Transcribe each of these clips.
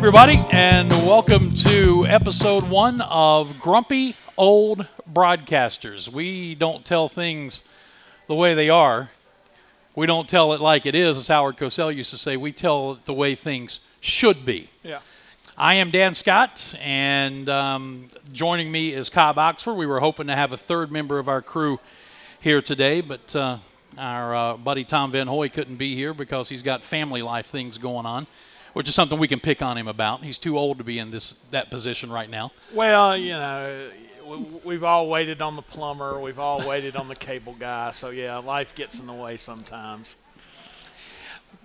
Everybody, and welcome to episode one of Grumpy Old Broadcasters. We don't tell things the way they are, we don't tell it like it is, as Howard Cosell used to say. We tell it the way things should be. Yeah. I am Dan Scott, and um, joining me is Cobb Oxford. We were hoping to have a third member of our crew here today, but uh, our uh, buddy Tom Van Hoy couldn't be here because he's got family life things going on, which is something we can pick on him about. He's too old to be in this that position right now. Well, you know, we- we've all waited on the plumber. We've all waited on the cable guy. So yeah, life gets in the way sometimes.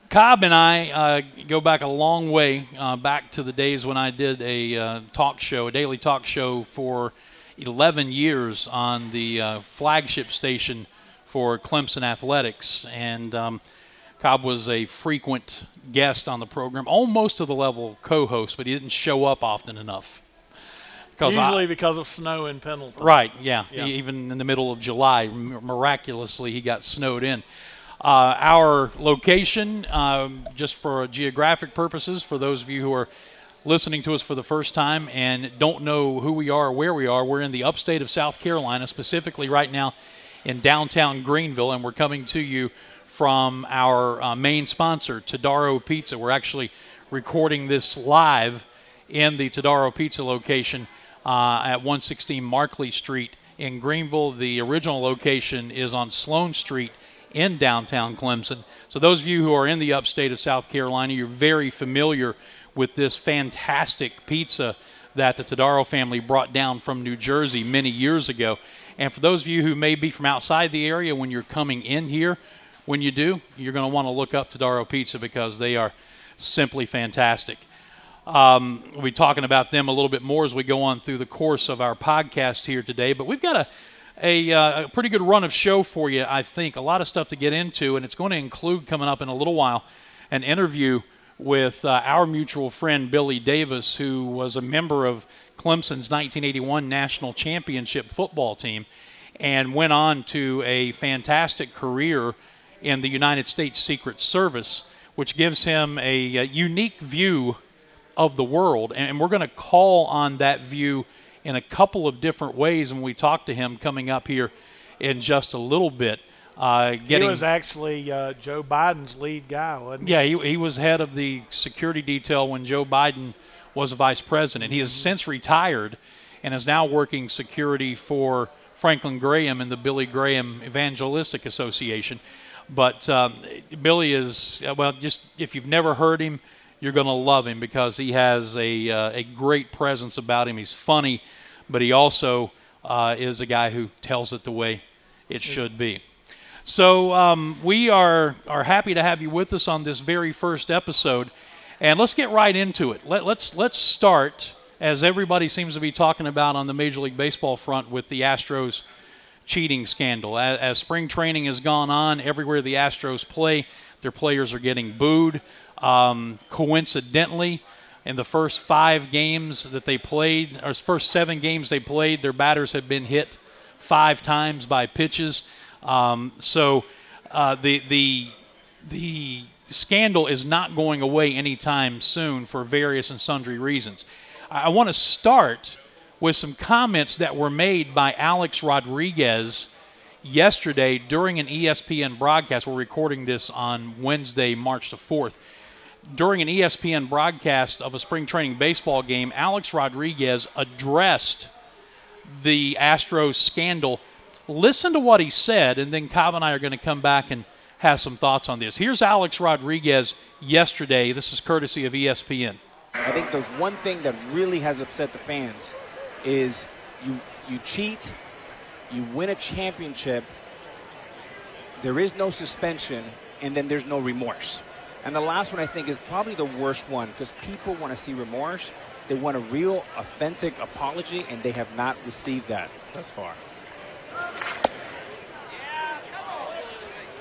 Cobb and I uh, go back a long way, uh, back to the days when I did a uh, talk show, a daily talk show for 11 years on the uh, flagship station for Clemson Athletics. And um, Cobb was a frequent guest on the program, almost to the level of co host, but he didn't show up often enough. 'Cause I- Usually because of snow in Pendleton. Right, yeah. Yeah. Even in the middle of July, miraculously, he got snowed in. Uh, our location, um, just for geographic purposes, for those of you who are listening to us for the first time and don't know who we are or where we are, we're in the upstate of South Carolina, specifically right now in downtown Greenville, and we're coming to you from our uh, main sponsor, Todaro Pizza. We're actually recording this live in the Todaro Pizza location uh, at 116 Markley Street in Greenville. The original location is on Sloan Street in downtown Clemson. So, those of you who are in the upstate of South Carolina, you're very familiar with this fantastic pizza that the Todaro family brought down from New Jersey many years ago. And for those of you who may be from outside the area, when you're coming in here, when you do, you're going to want to look up Todaro Pizza because they are simply fantastic. Um, we'll be talking about them a little bit more as we go on through the course of our podcast here today. But we've got a, a, uh, a pretty good run of show for you, I think. A lot of stuff to get into, and it's going to include coming up in a little while an interview with uh, our mutual friend Billy Davis, who was a member of Clemson's 1981 national championship football team and went on to a fantastic career in the United States Secret Service, which gives him a, a unique view of the world. And we're going to call on that view in a couple of different ways when we talk to him coming up here in just a little bit. Uh, He was actually uh, Joe Biden's lead guy, wasn't he? yeah, he, he was head of the security detail when Joe Biden was vice president. He has since retired and is now working security for Franklin Graham and the Billy Graham Evangelistic Association. But um, Billy is, uh, well, just if you've never heard him, you're going to love him because he has a, uh, a great presence about him. He's funny, but he also uh, is a guy who tells it the way it should be. So um, we are are happy to have you with us on this very first episode, and let's get right into it. Let, let's let's start as everybody seems to be talking about on the Major League Baseball front with the Astros cheating scandal. As, as spring training has gone on, everywhere the Astros play, their players are getting booed. Um, coincidentally, in the first five games that they played, or first seven games they played, their batters have been hit five times by pitches. Um, so uh, the the the scandal is not going away anytime soon for various and sundry reasons. I, I want to start with some comments that were made by Alex Rodriguez yesterday during an ESPN broadcast. We're recording this on Wednesday, March the 4th. During an ESPN broadcast of a spring training baseball game, Alex Rodriguez addressed the Astros scandal. Listen to what he said, and then Cobb and I are going to come back and have some thoughts on this. Here's Alex Rodriguez yesterday. This is courtesy of ESPN. I think the one thing that really has upset the fans is you you cheat, you win a championship, there is no suspension, and then there's no remorse. And the last one I think is probably the worst one because people want to see remorse. They want a real, authentic apology, and they have not received that thus far.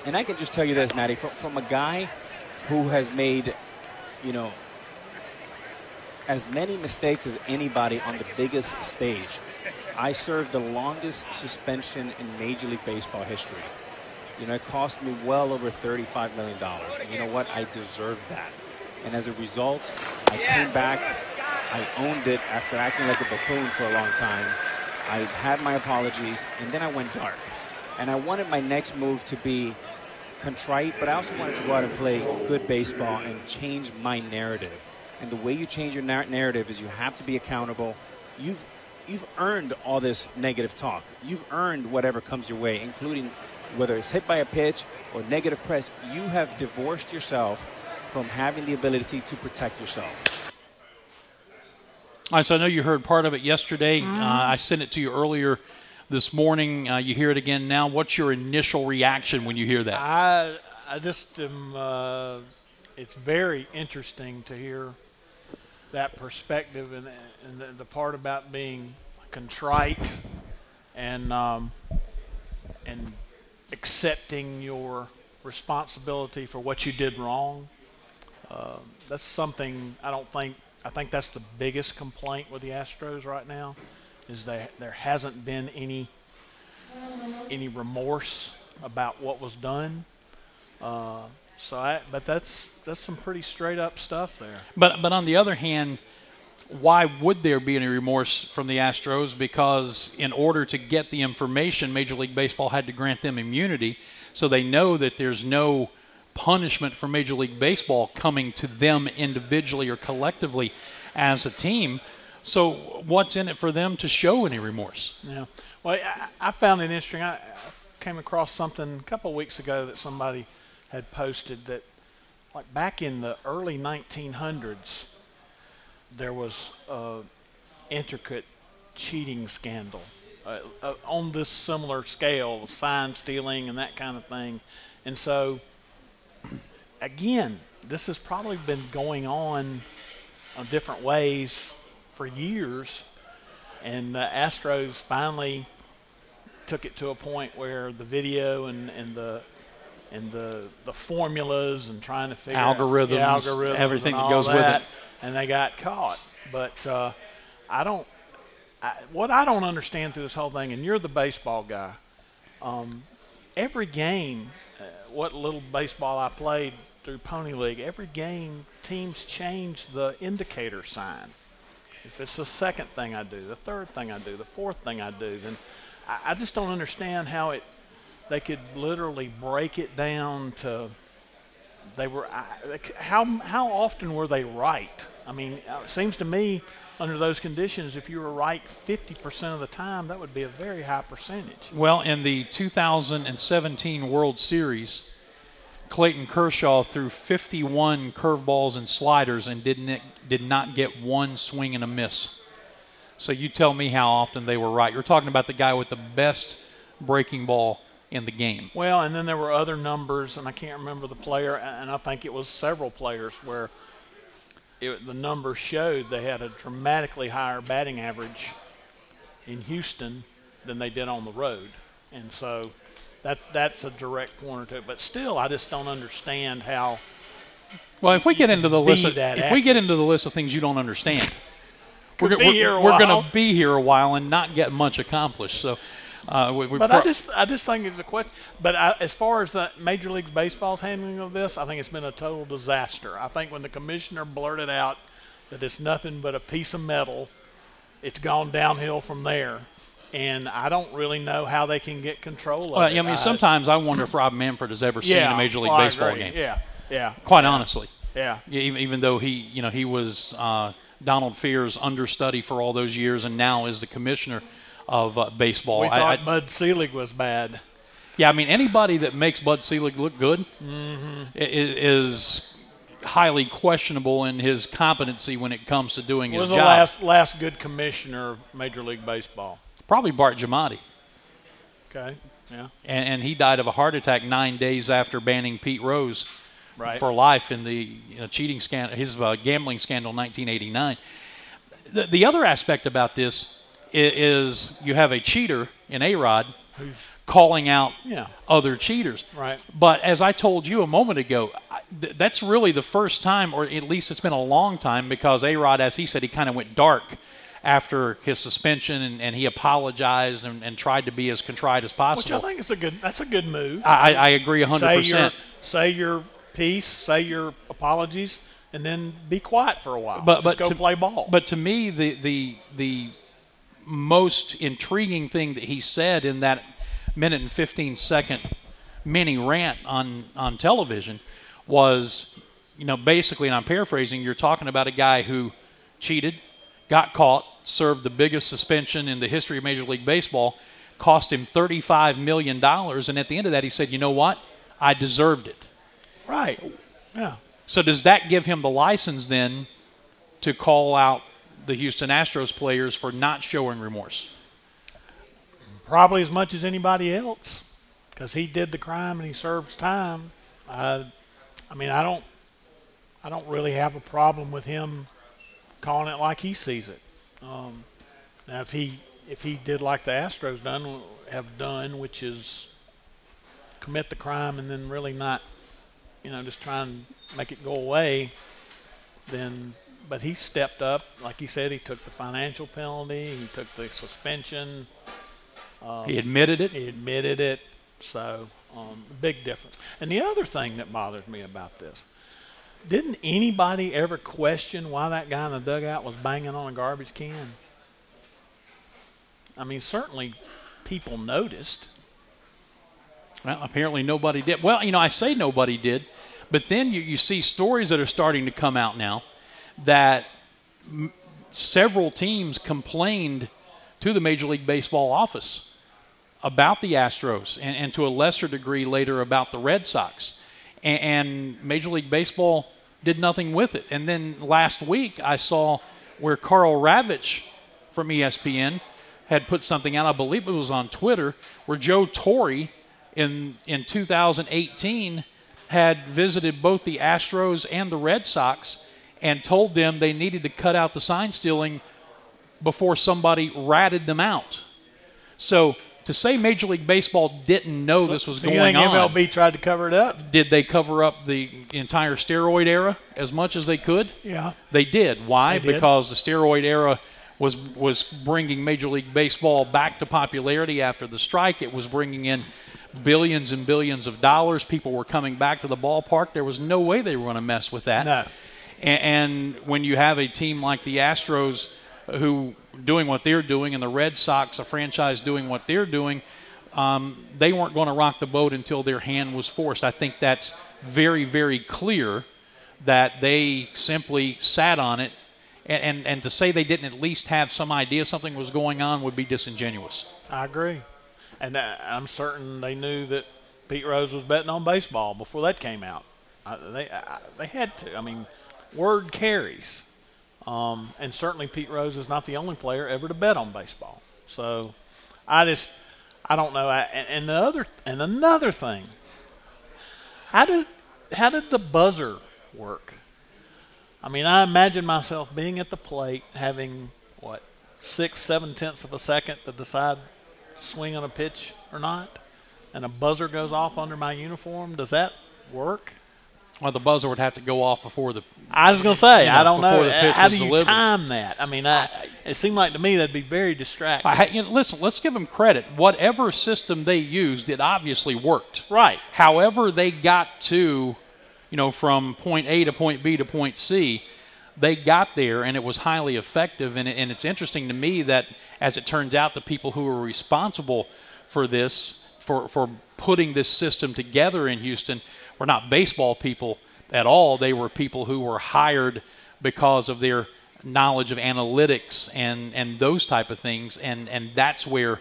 And I can just tell you this, Matty, from, from a guy who has made, you know, as many mistakes as anybody on the biggest stage. I served the longest suspension in Major League Baseball history. You know, it cost me well over $35 million. And you know what? I deserved that. And as a result, I came back. I owned it after acting like a buffoon for a long time. I had my apologies, and then I went dark. And I wanted my next move to be contrite, but I also wanted to go out and play good baseball and change my narrative. And the way you change your narrative is you have to be accountable. You've you've earned all this negative talk. You've earned whatever comes your way, including whether it's hit by a pitch or negative press. You have divorced yourself from having the ability to protect yourself. All right, so I know you heard part of it yesterday. Uh, I sent it to you earlier this morning. Uh, you hear it again now. What's your initial reaction when you hear that? I I just am. Uh, it's very interesting to hear that perspective and, and the, the part about being contrite and um, and accepting your responsibility for what you did wrong. Uh, that's something I don't think. I think that's the biggest complaint with the Astros right now, is that there hasn't been any any remorse about what was done. Uh, so, I, but that's that's some pretty straight up stuff there. But but on the other hand, why would there be any remorse from the Astros? Because in order to get the information, Major League Baseball had to grant them immunity, so they know that there's no punishment for Major League Baseball coming to them individually or collectively as a team. So what's in it for them to show any remorse? Yeah. Well, I, I found it interesting. I, came across something a couple of weeks ago that somebody had posted that, like back in the early 1900s, there was a intricate cheating scandal uh, uh, on this similar scale, of sign stealing and that kind of thing. And so, again, this has probably been going on in different ways for years. And the Astros finally took it to a point where the video and, and the and the the formulas and trying to figure Algorithms, out algorithms everything that goes with it. and they got caught. But uh, I don't. I, what I don't understand through this whole thing, and you're the baseball guy. Um, every game, uh, what little baseball I played through Pony League, every game teams change the indicator sign. If it's the second thing I do, the third thing I do, the fourth thing I do, then I, I just don't understand how it they could literally break it down to they were how how often were they right? I mean, uh, it seems to me under those conditions, if you were right 50% of the time, that would be a very high percentage. Well, in the 2017 World Series, Clayton Kershaw threw 51 curveballs and sliders and didn't did not get one swing and a miss. So you tell me how often they were right. You're talking about the guy with the best breaking ball in the game. Well, and then there were other numbers, and I can't remember the player, and I think it was several players where it, the numbers showed they had a dramatically higher batting average in Houston than they did on the road, and so that that's a direct pointer to it. But still, I just don't understand how. Well, if we get into the list, of, that if we get into the list of things you don't understand, we're, we're, we're going to be here a while and not get much accomplished. So, uh, we, we But pro- I just I just think it's a question. But I, as far as the Major League Baseball's handling of this, I think it's been a total disaster. I think when the commissioner blurted out that it's nothing but a piece of metal, it's gone downhill from there. And I don't really know how they can get control of well, it. I mean, sometimes I wonder if Rob Manfred has ever seen a Major League well, Baseball game. Yeah, yeah, Quite honestly, yeah. Yeah, even, even though he, you know, he was uh, Donald Fehr's understudy for all those years, and now is the commissioner of uh, baseball. We thought I- Bud Selig was bad. yeah, I mean, anybody that makes Bud Selig look good Mm-hmm. i- i- is highly questionable in his competency when it comes to doing Was his the job. last last good commissioner of Major League Baseball? Probably Bart Giamatti. Okay, yeah, And, and he died of a heart attack nine days after banning Pete Rose right. for life in the you know, cheating scandal, his uh, gambling scandal in 1989. The, the other aspect about this is, is you have a cheater in A Rod Who's calling out yeah, other cheaters. right. But as I told you a moment ago, th- that's really the first time, or at least it's been a long time, because A Rod, as he said, he kind of went dark after his suspension and, and he apologized and, and tried to be as contrite as possible. Which. I think is a good. That's a good move. I, I agree say 100%. you're say you're piece, say your apologies, and then be quiet for a while. But Just but go to, play ball. But to me, the the the most intriguing thing that he said in that minute and 15 second mini rant on on television was, you know, basically, and I'm paraphrasing, you're talking about a guy who cheated, got caught, served the biggest suspension in the history of Major League Baseball, cost him $35 million, and at the end of that, he said, you know what? I deserved it. right. Yeah. So does that give him the license then to call out the Houston Astros players for not showing remorse? Probably as much as anybody else, because he did the crime and he serves time. I, I mean, I don't, I don't really have a problem with him calling it like he sees it. Um, now, if he if he did like the Astros done have done, which is commit the crime and then really not, you know, just try and make it go away, then. But he stepped up, like he said, he took the financial penalty, he took the suspension. Um, He admitted it. he admitted it. So, um, big difference. And the other thing that bothers me about this, didn't anybody ever question why that guy in the dugout was banging on a garbage can? I mean, certainly people noticed. Well, apparently nobody did. Well, you know, I say nobody did, but then you, you see stories that are starting to come out now that m- several teams complained to the Major League Baseball office about the Astros and, and to a lesser degree later about the Red Sox. And, and Major League Baseball did nothing with it. And then last week I saw where Karl Ravech from ESPN had put something out, I believe it was on Twitter, where Joe Torre in, in 2018 had visited both the Astros and the Red Sox and told them they needed to cut out the sign stealing before somebody ratted them out. So to say Major League Baseball didn't know this was So you going think on, MLB tried to cover it up? did they cover up the entire steroid era as much as they could? Yeah. They did. Why? They did. Because the steroid era was was bringing Major League Baseball back to popularity after the strike. It was bringing in billions and billions of dollars. People were coming back to the ballpark. There was no way they were going to mess with that. No. A- And when you have a team like the Astros who doing what they're doing and the Red Sox, a franchise doing what they're doing, um, they weren't going to rock the boat until their hand was forced. I think that's very, very clear that they simply sat on it. And, and, and to say they didn't at least have some idea something was going on would be disingenuous. I agree. And uh, I'm certain they knew that Pete Rose was betting on baseball before that came out. I, they I, they had to. I mean, word carries. Um, and certainly Pete Rose is not the only player ever to bet on baseball. So I just I don't know. I, and, and the other and another thing. How did how did the buzzer work? I mean, I imagine myself being at the plate, having what six, seven tenths of a second to decide to swing on a pitch or not, and a buzzer goes off under my uniform. Does that work? Well, the buzzer would have to go off before the. I was going to say, You know, I don't know. before the pitch How do you delivered. time that? I mean, I, it seemed like to me that'd be very distracting. I, you know, listen, let's give them credit. Whatever system they used, it obviously worked. right. However, they got to, you know, from point A to point B to point C, they got there and it was highly effective. And, it, and it's interesting to me that, as it turns out, the people who were responsible for this, for, for putting this system together in Houston, were not baseball people at all. They were people who were hired because of their knowledge of analytics and, and those type of things. And, and that's where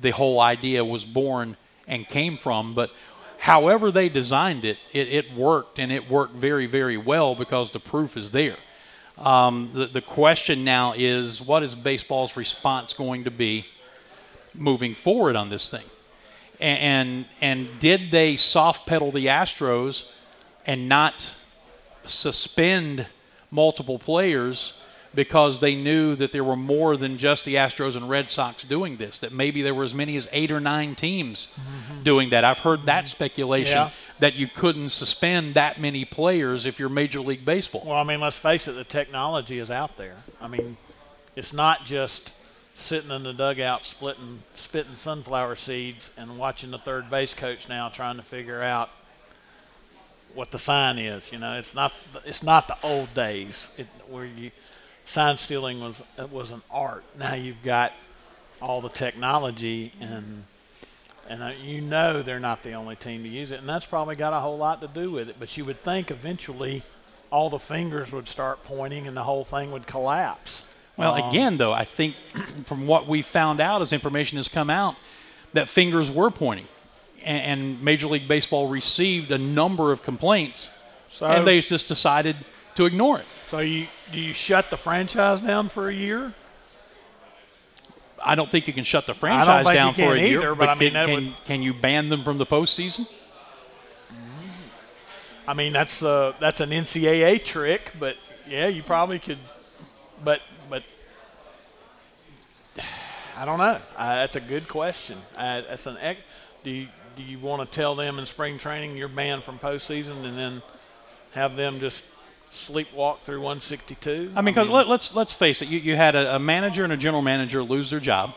the whole idea was born and came from. But however they designed it, it, it worked and it worked very, very well because the proof is there. Um, the, the question now is what is baseball's response going to be moving forward on this thing? And, and, and did they soft pedal the Astros and not suspend multiple players because they knew that there were more than just the Astros and Red Sox doing this, that maybe there were as many as eight or nine teams mm-hmm. doing that. I've heard that mm-hmm. speculation Yeah. that you couldn't suspend that many players if you're Major League Baseball. Well, I mean, let's face it, the technology is out there. I mean, it's not just sitting in the dugout splitting, spitting sunflower seeds and watching the third base coach now trying to figure out what the sign is. You know, it's not it's not the old days it, where you sign stealing was was an art. Now you've got all the technology and and uh, you know they're not the only team to use it, and that's probably got a whole lot to do with it. But you would think eventually all the fingers would start pointing and the whole thing would collapse. Well, um, again, though, I think from what we found out as information has come out, that fingers were pointing, and, and Major League Baseball received a number of complaints, so, and they just decided to ignore it. So you do you shut the franchise down for a year? I don't think you can shut the franchise down for a year. Either, but, but I mean, can, can, would, can, you ban them from the postseason? I mean, that's uh, that's an NCAA trick, but yeah, you probably could. But I don't know. Uh, that's a good question. Uh, that's an ex- do you, do you want to tell them in spring training you're banned from postseason and then have them just sleepwalk through 162? I mean, because let, us let's, let's face it, you, you had a, a, manager and a general manager lose their job.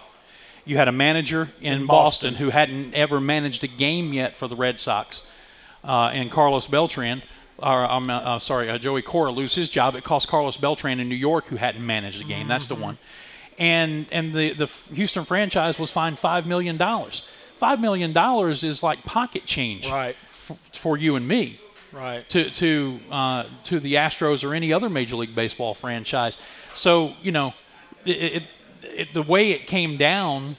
You had a manager in, in Boston. Boston. who hadn't ever managed a game yet for the Red Sox, uh, and Carlos Beltran. Or, I'm uh, uh, sorry, uh, Joey Cora lose his job. It cost Carlos Beltran in New York, who hadn't managed a game. Mm-hmm. That's the mm-hmm. one. And and the the Houston franchise was fined five million dollars. Five million dollars is like pocket change right. for, for you and me right. to to uh, to the Astros or any other Major League Baseball franchise. So you know, it, it, it, the way it came down,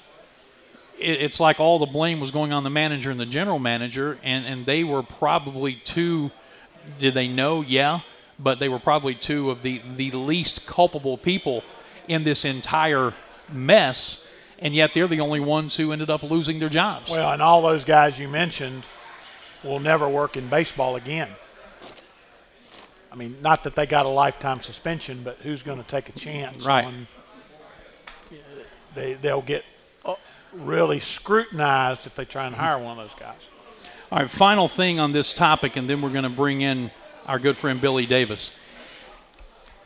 it's like all the blame was going on the manager and the general manager, and and they were probably two. Did they know? Yeah, but they were probably two of the the least culpable people in this entire mess. And yet they're the only ones who ended up losing their jobs. Well, and all those guys you mentioned will never work in baseball again. I mean, not that they got a lifetime suspension, but who's going to take a chance? Right. On, they they'll get uh, really scrutinized if they try and hire one of those guys. All right, final thing on this topic, and then we're going to bring in our good friend Billy Davis.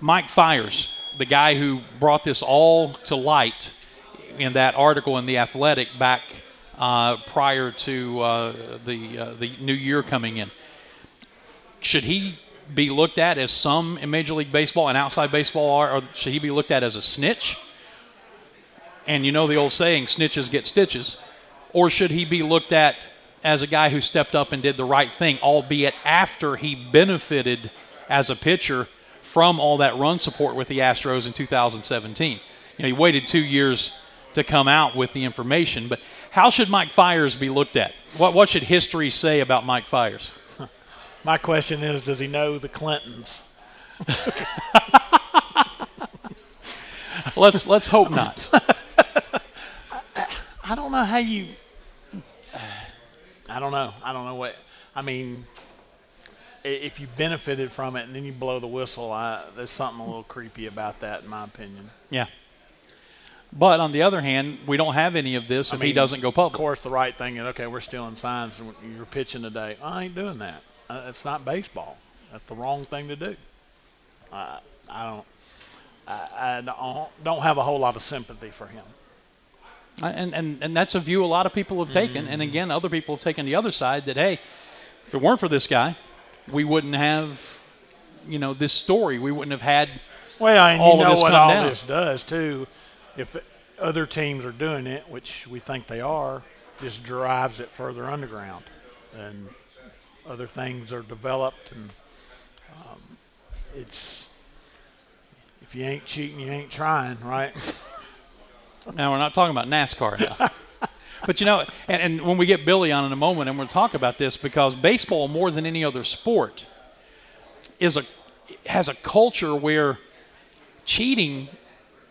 Mike Fiers, the guy who brought this all to light in that article in the Athletic back uh, prior to uh, the uh, the new year coming in. Should he be looked at as some in Major League Baseball and outside baseball are, or should he be looked at as a snitch? And you know the old saying, snitches get stitches. Or should he be looked at as a guy who stepped up and did the right thing, albeit after he benefited as a pitcher from all that run support with the Astros in 2017? You know, he waited two years to come out with the information, but how should Mike Fiers be looked at? What, what should history say about Mike Fiers? My question is does he know the Clintons? let's, let's hope not. I don't know how you. I don't know. I don't know what. I mean, if you benefited from it and then you blow the whistle, I, there's something a little creepy about that, in my opinion. Yeah. But on the other hand, we don't have any of this I if mean, he doesn't go public. Of course, the right thing is okay. We're stealing signs. And you're pitching today. I ain't doing that. Uh, it's not baseball. That's the wrong thing to do. Uh, I don't. I, I don't, don't have a whole lot of sympathy for him. And, and, and that's a view a lot of people have taken. Mm-hmm. And again, other people have taken the other side that, hey, if it weren't for this guy, we wouldn't have, you know, this story. We wouldn't have had well, and all you know what all down. this does, too if other teams are doing it, which we think they are, just drives it further underground, and other things are developed, and um, it's if you ain't cheating, you ain't trying, right? now we're not talking about NASCAR now. but you know, and, and when we get Billy on in a moment, and we'll talk about this because baseball, more than any other sport, is a has a culture where cheating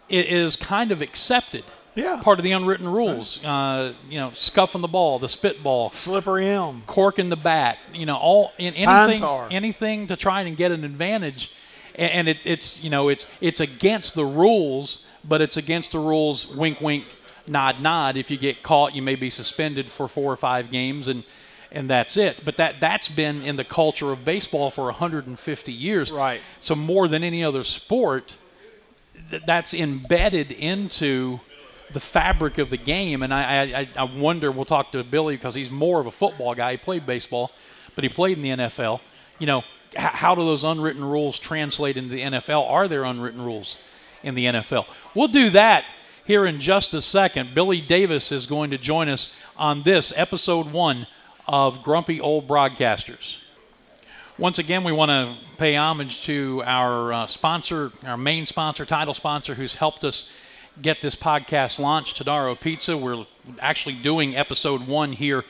is kind of accepted. Yeah. Part of the unwritten rules. Uh, you know, scuffing the ball, the spitball, slippery elm, corking the bat. You know, all in anything, anything to try and get an advantage. And, and it, it's you know it's it's against the rules, but it's against the rules. Wink, wink, nod, nod. If you get caught, you may be suspended for four or five games, and and that's it. But that that's been in the culture of baseball for 150 years. Right. So more than any other sport that's embedded into the fabric of the game. And I, I, I wonder, we'll talk to Billy because he's more of a football guy. He played baseball, but he played in the NFL. you know, h- how do those unwritten rules translate into the NFL? Are there unwritten rules in the NFL? We'll do that here in just a second. Billy Davis is going to join us on this episode one of Grumpy Old Broadcasters. Once again, we want to pay homage to our uh, sponsor, our main sponsor, title sponsor, who's helped us get this podcast launched, Todaro Pizza. We're actually doing episode one here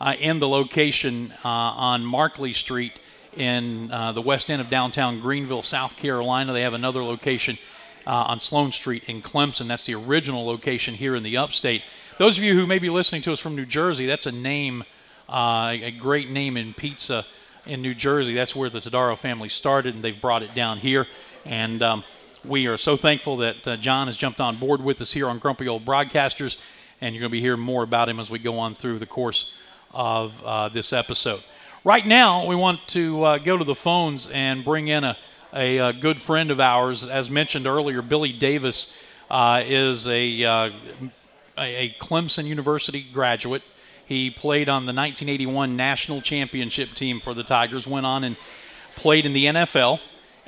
uh, in the location uh, on Markley Street in uh, the west end of downtown Greenville, South Carolina. They have another location uh, on Sloan Street in Clemson. That's the original location here in the upstate. Those of you who may be listening to us from New Jersey, that's a name, uh, a great name in pizza in New Jersey. That's where the Todaro family started, and they've brought it down here. And um, we are so thankful that uh, John has jumped on board with us here on Grumpy Old Broadcasters, and you're going to be hearing more about him as we go on through the course of uh, this episode. Right now, we want to uh, go to the phones and bring in a, a, a, good friend of ours. As mentioned earlier, Billy Davis uh, is a, uh, a Clemson University graduate. He played on the 1981 national championship team for the Tigers, went on and played in the NFL,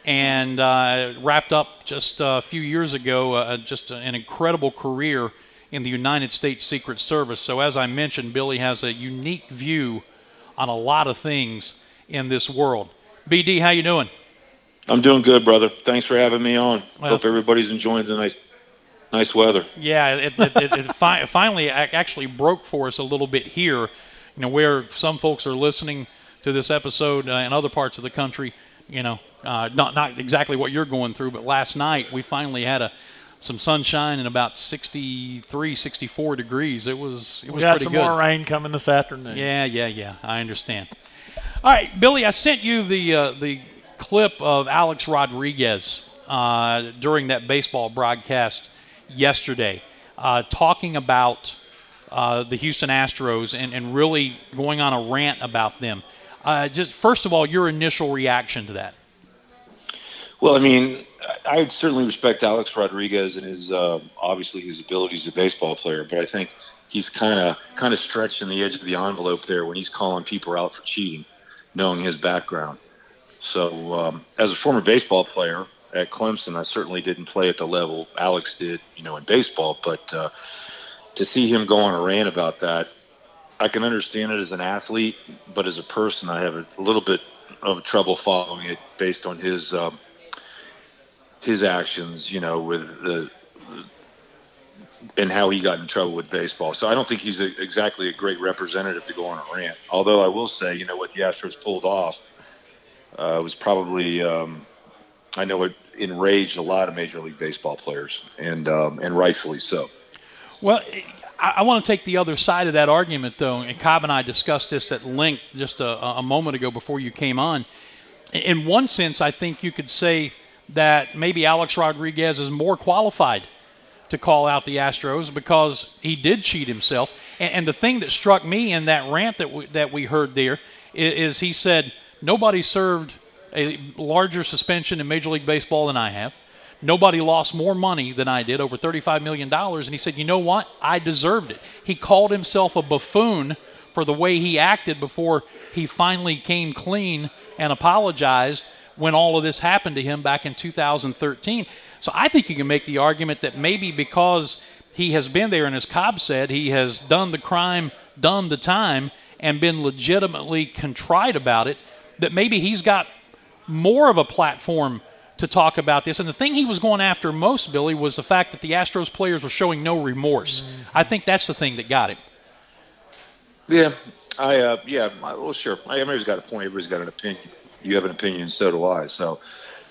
and uh, wrapped up just a few years ago uh, just an incredible career in the United States Secret Service. So, as I mentioned, Billy has a unique view on a lot of things in this world. BD, how you doing? I'm doing good, brother. Thanks for having me on. Well, Hope everybody's enjoying the nice Nice weather. Yeah, it, it, it, it fi- finally actually broke for us a little bit here. You know, where some folks are listening to this episode uh, in other parts of the country. You know, uh, not not exactly what you're going through, but last night we finally had a some sunshine and about 63, 64 degrees. It was it was we got pretty some good. more rain coming this afternoon. Yeah, yeah, yeah. I understand. All right, Billy, I sent you the uh, the clip of Alex Rodriguez uh, during that baseball broadcast yesterday, uh, talking about uh, the Houston Astros and, and really going on a rant about them. Uh, just first of all, your initial reaction to that. Well, I mean, I certainly respect Alex Rodriguez and his uh, obviously his abilities as a baseball player, but I think he's kind of kind of stretching the edge of the envelope there when he's calling people out for cheating, knowing his background. So, um, as a former baseball player, at Clemson, I certainly didn't play at the level Alex did, you know, in baseball. But uh, to see him go on a rant about that, I can understand it as an athlete, but as a person, I have a little bit of trouble following it based on his um, his actions, you know, with the and how he got in trouble with baseball. So I don't think he's a, exactly a great representative to go on a rant. Although I will say, you know, what the Astros pulled off uh, was probably, um, I know it enraged a lot of Major League Baseball players, and um, and rightfully so. Well, I, I, want to take the other side of that argument, though, and Cobb and I discussed this at length just a, a moment ago before you came on. In one sense, I think you could say that maybe Alex Rodriguez is more qualified to call out the Astros because he did cheat himself. And, and the thing that struck me in that rant that we, that we heard there is, is he said nobody served a larger suspension in Major League Baseball than I have. Nobody lost more money than I did, over $35 million. And he said, You know what? I deserved it. He called himself a buffoon for the way he acted before he finally came clean and apologized when all of this happened to him back in 2013. So I think you can make the argument that maybe because he has been there, and as Cobb said, he has done the crime, done the time, and been legitimately contrite about it, that maybe he's got more of a platform to talk about this. And the thing he was going after most, Billy, was the fact that the Astros players were showing no remorse. Mm-hmm. I think that's the thing that got him. Yeah, I uh, yeah, well, sure. Everybody's got a point. Everybody's got an opinion. You have an opinion, so do I. So,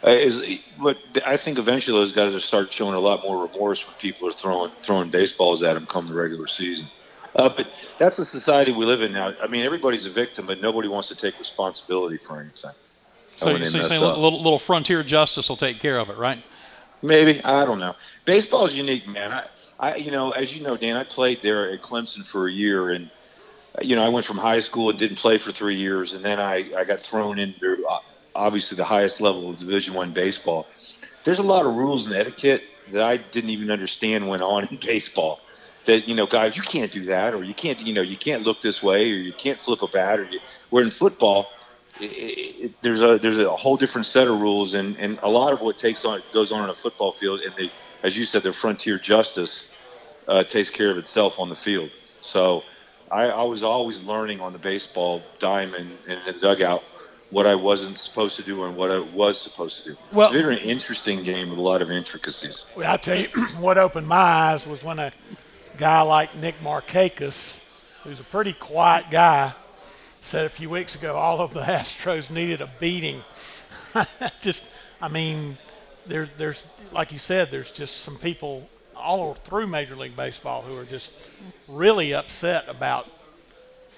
uh, is but I think eventually those guys will start showing a lot more remorse when people are throwing throwing baseballs at them come the regular season. Uh, but that's the society we live in now. I mean, everybody's a victim, but nobody wants to take responsibility for anything. So, so you're saying a little, little frontier justice will take care of it, right? Maybe I don't know. Baseball is unique, man. I, I, you know, as you know, Dan, I played there at Clemson for a year, and you know, I went from high school and didn't play for three years, and then I, I got thrown into uh, obviously the highest level of Division One baseball. There's a lot of rules and etiquette that I didn't even understand went on in baseball. That you know, guys, you can't do that, or you can't, you know, you can't look this way, or you can't flip a bat, or you, where in football it, it, there's a there's a whole different set of rules, and, and a lot of what takes on goes on in a football field, and the as you said, the frontier justice uh, takes care of itself on the field. So I, I was always learning on the baseball diamond and in the dugout what I wasn't supposed to do and what I was supposed to do. Well- they're an interesting game with a lot of intricacies. Well, I tell you, what opened my eyes was when a guy like Nick Markakis, who's a pretty quiet guy, said a few weeks ago all of the Astros needed a beating. just, I mean, there, there's like you said, there's just some people all through Major League Baseball who are just really upset about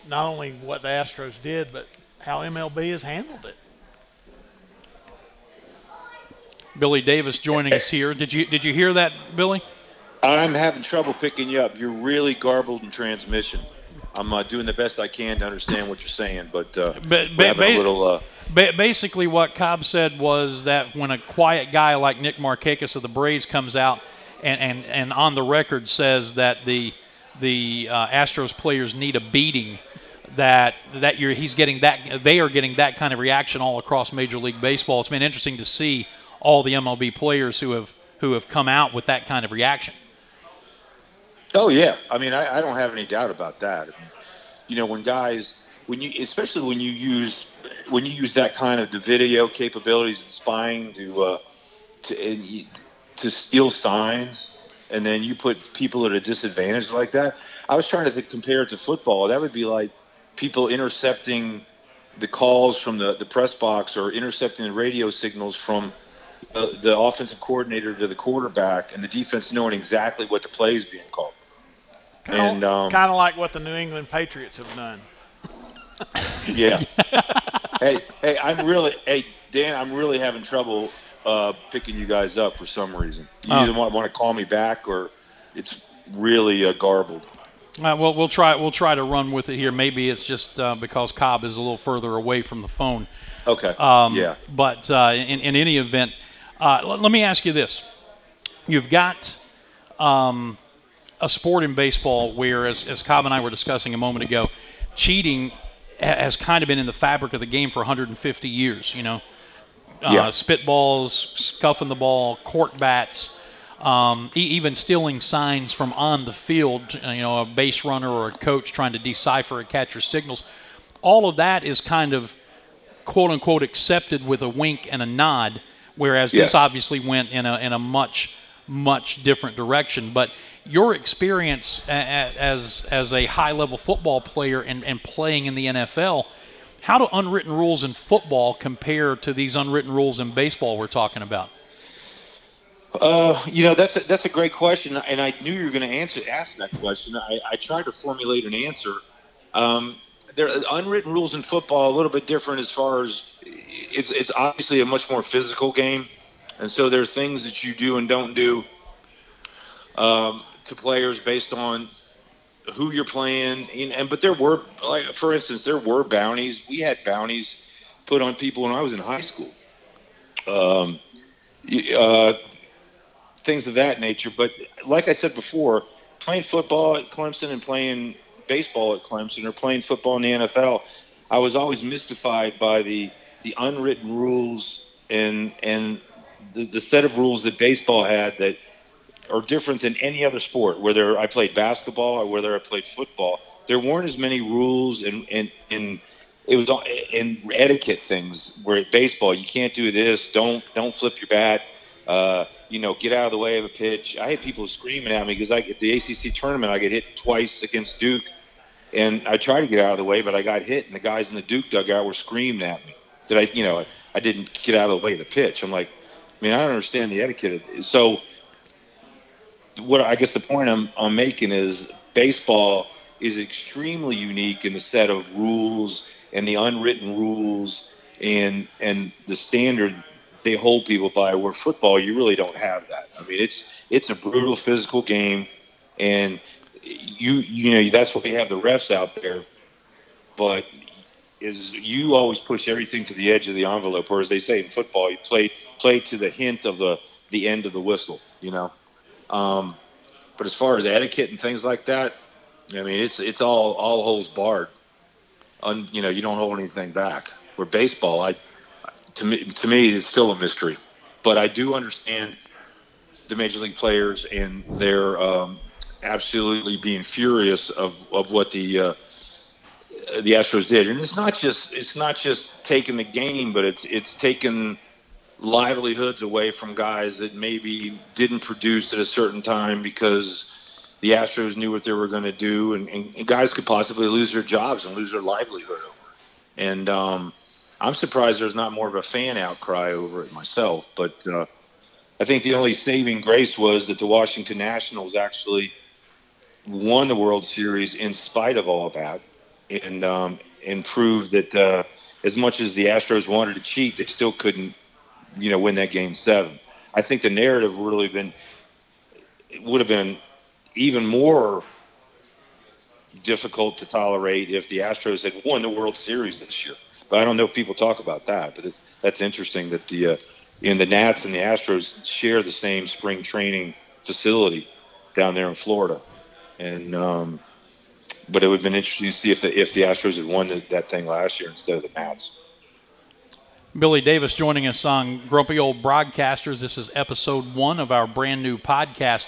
not only what the Astros did, but how MLB has handled it. Billy Davis joining us here. Did you did you hear that, Billy? I'm having trouble picking you up. You're really garbled in transmission. I'm uh, doing the best I can to understand what you're saying, but uh, Ba- we're ba- a ba- little. Uh, Ba- basically, what Cobb said was that when a quiet guy like Nick Markakis of the Braves comes out and, and, and on the record says that the the uh, Astros players need a beating, that that you're he's getting that they are getting that kind of reaction all across Major League Baseball. It's been interesting to see all the MLB players who have who have come out with that kind of reaction. Oh yeah, I mean, I, I don't have any doubt about that. I mean, you know, when guys, when you, especially when you use when you use that kind of the video capabilities and spying to uh, to and to steal signs, and then you put people at a disadvantage like that. I was trying to compare it to football. That would be like people intercepting the calls from the, the press box or intercepting the radio signals from uh, the offensive coordinator to the quarterback and the defense knowing exactly what the play is being called. Um, kind of like what the New England Patriots have done. Yeah. hey, hey, I'm really, hey, Dan, I'm really having trouble uh, picking you guys up for some reason. You Oh. either want, want to call me back or it's really uh, garbled. Uh, well, we'll try we'll try to run with it here. Maybe it's just uh, because Cobb is a little further away from the phone. Okay. Um, yeah. But uh, in, in any event, uh, l- let me ask you this: You've got um, a sport in baseball where, as, as Cobb and I were discussing a moment ago, cheating ha- has kind of been in the fabric of the game for 150 years. You know, uh, Yeah. spitballs, scuffing the ball, cork bats. Um, e- even stealing signs from on the field, you know, a base runner or a coach trying to decipher a catcher's signals. All of that is kind of quote unquote accepted with a wink and a nod, whereas Yes. this obviously went in a in a much much different direction. But your experience as as a high level football player and, and playing in the NFL, how do unwritten rules in football compare to these unwritten rules in baseball we're talking about? Uh, you know, that's a, that's a great question, and I knew you were going to answer ask that question. I, I tried to formulate an answer. Um, there unwritten rules in football a little bit different as far as it's it's obviously a much more physical game, and so there are things that you do and don't do um, to players based on who you're playing. And, and but there were, like for instance, there were bounties. We had bounties put on people when I was in high school. Um, uh, things of that nature. But like I said before, playing football at Clemson and playing baseball at Clemson or playing football in the NFL, I was always mystified by the the unwritten rules and and the, the set of rules that baseball had that are different than any other sport. Whether I played basketball or whether I played football, there weren't as many rules and and and it was in etiquette things. Where at baseball, you can't do this. Don't don't flip your bat. Uh, you know, get out of the way of a pitch. I had people screaming at me because I at the ACC tournament, I get hit twice against Duke, and I tried to get out of the way, but I got hit, and the guys in the Duke dugout were screaming at me that I, you know, I didn't get out of the way of the pitch. I'm like, I mean, I don't understand the etiquette. So, what I guess the point I'm, I'm making is baseball is extremely unique in the set of rules and the unwritten rules and and the standard they hold people by. Where football, you really don't have that. I mean, it's it's a brutal physical game, and you you know that's why we have the refs out there. But is you always push everything to the edge of the envelope, or as they say in football, you play play to the hint of the the end of the whistle. You know. Um, but as far as etiquette and things like that, I mean, it's it's all all holes barred. Un, you know, you don't hold anything back. where baseball, I to me to me is still a mystery. But I do understand the major league players and their um, absolutely being furious of, of what the uh, the Astros did, and it's not just it's not just taking the game, but it's it's taken livelihoods away from guys that maybe didn't produce at a certain time because the Astros knew what they were going to do, and, and, and, guys could possibly lose their jobs and lose their livelihood over it. And um, I'm surprised there's not more of a fan outcry over it myself, but uh, I think the only saving grace was that the Washington Nationals actually won the World Series in spite of all that, and um, and proved that uh, as much as the Astros wanted to cheat, they still couldn't, you know, win that game seven. I think the narrative really been would have been even more difficult to tolerate if the Astros had won the World Series this year. But I don't know if people talk about that. But that's interesting that the uh, in the Nats and the Astros share the same spring training facility down there in Florida, and um, but it would have been interesting to see if the if the Astros had won the, that thing last year instead of the Nats. Billy Davis joining us on Grumpy Old Broadcasters. This is episode one of our brand new podcast.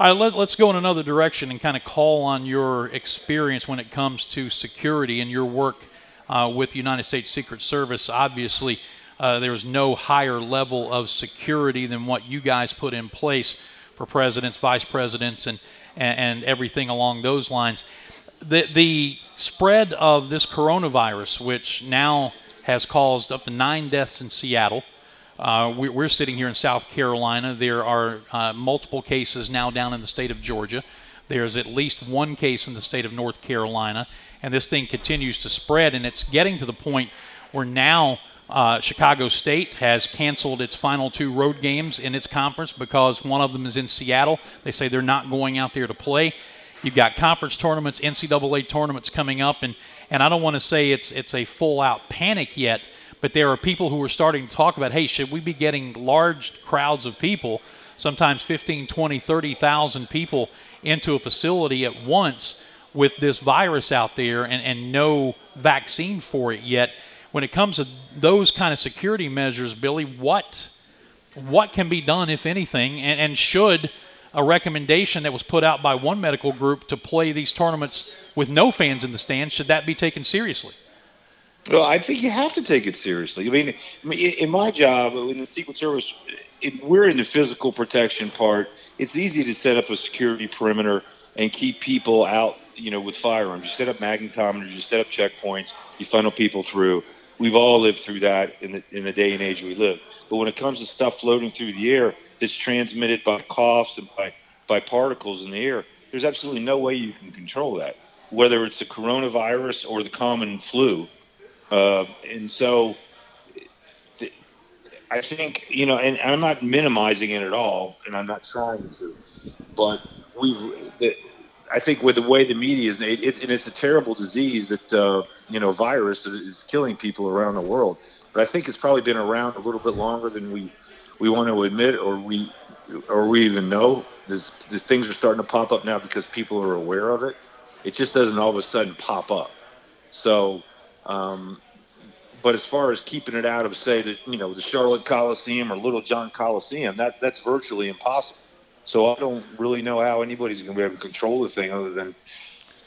All right, let, us go in another direction and kind of call on your experience when it comes to security and your work uh, with the United States Secret Service. Obviously, uh, there's no higher level of security than what you guys put in place for presidents, vice presidents, and, and, and everything along those lines. The, the spread of this coronavirus, which now has caused up to nine deaths in Seattle. Uh, we, are sitting here in South Carolina. There are uh, multiple cases now down in the state of Georgia. There's at least one case in the state of North Carolina, and this thing continues to spread. And it's getting to the point where now uh, Chicago State has canceled its final two road games in its conference because one of them is in Seattle. They say they're not going out there to play. You've got conference tournaments, NCAA tournaments coming up, and, and I don't want to say it's it's a full out panic yet, but there are people who are starting to talk about, hey, should we be getting large crowds of people, sometimes 15, 20, 30,000 people into a facility at once with this virus out there and, and no vaccine for it yet? when it comes to those kind of security measures, Billy, what what can be done, if anything, and, and should a recommendation that was put out by one medical group to play these tournaments with no fans in the stands should that be taken seriously? Well, I think you have to take it seriously. I mean, in my job in the Secret Service, we're in the physical protection part. It's easy to set up a security perimeter and keep people out, you know, with firearms. You set up magnetometers, you set up checkpoints, you funnel people through we've all lived through that in the in the day and age we live. But when it comes to stuff floating through the air that's transmitted by coughs and by by particles in the air, there's absolutely no way you can control that, whether it's the coronavirus or the common flu. Uh, and so, I think you know, and I'm not minimizing it at all, and I'm not trying to, but we've I think with the way the media is, it, it, and it's a terrible disease that uh, you know virus is killing people around the world. But I think it's probably been around a little bit longer than we we want to admit, or we or we even know. This things are starting to pop up now because people are aware of it. It just doesn't all of a sudden pop up. So, um, but as far as keeping it out of, say, the you know the Charlotte Coliseum or Littlejohn Coliseum, that that's virtually impossible. So I don't really know how anybody's going to be able to control the thing other than,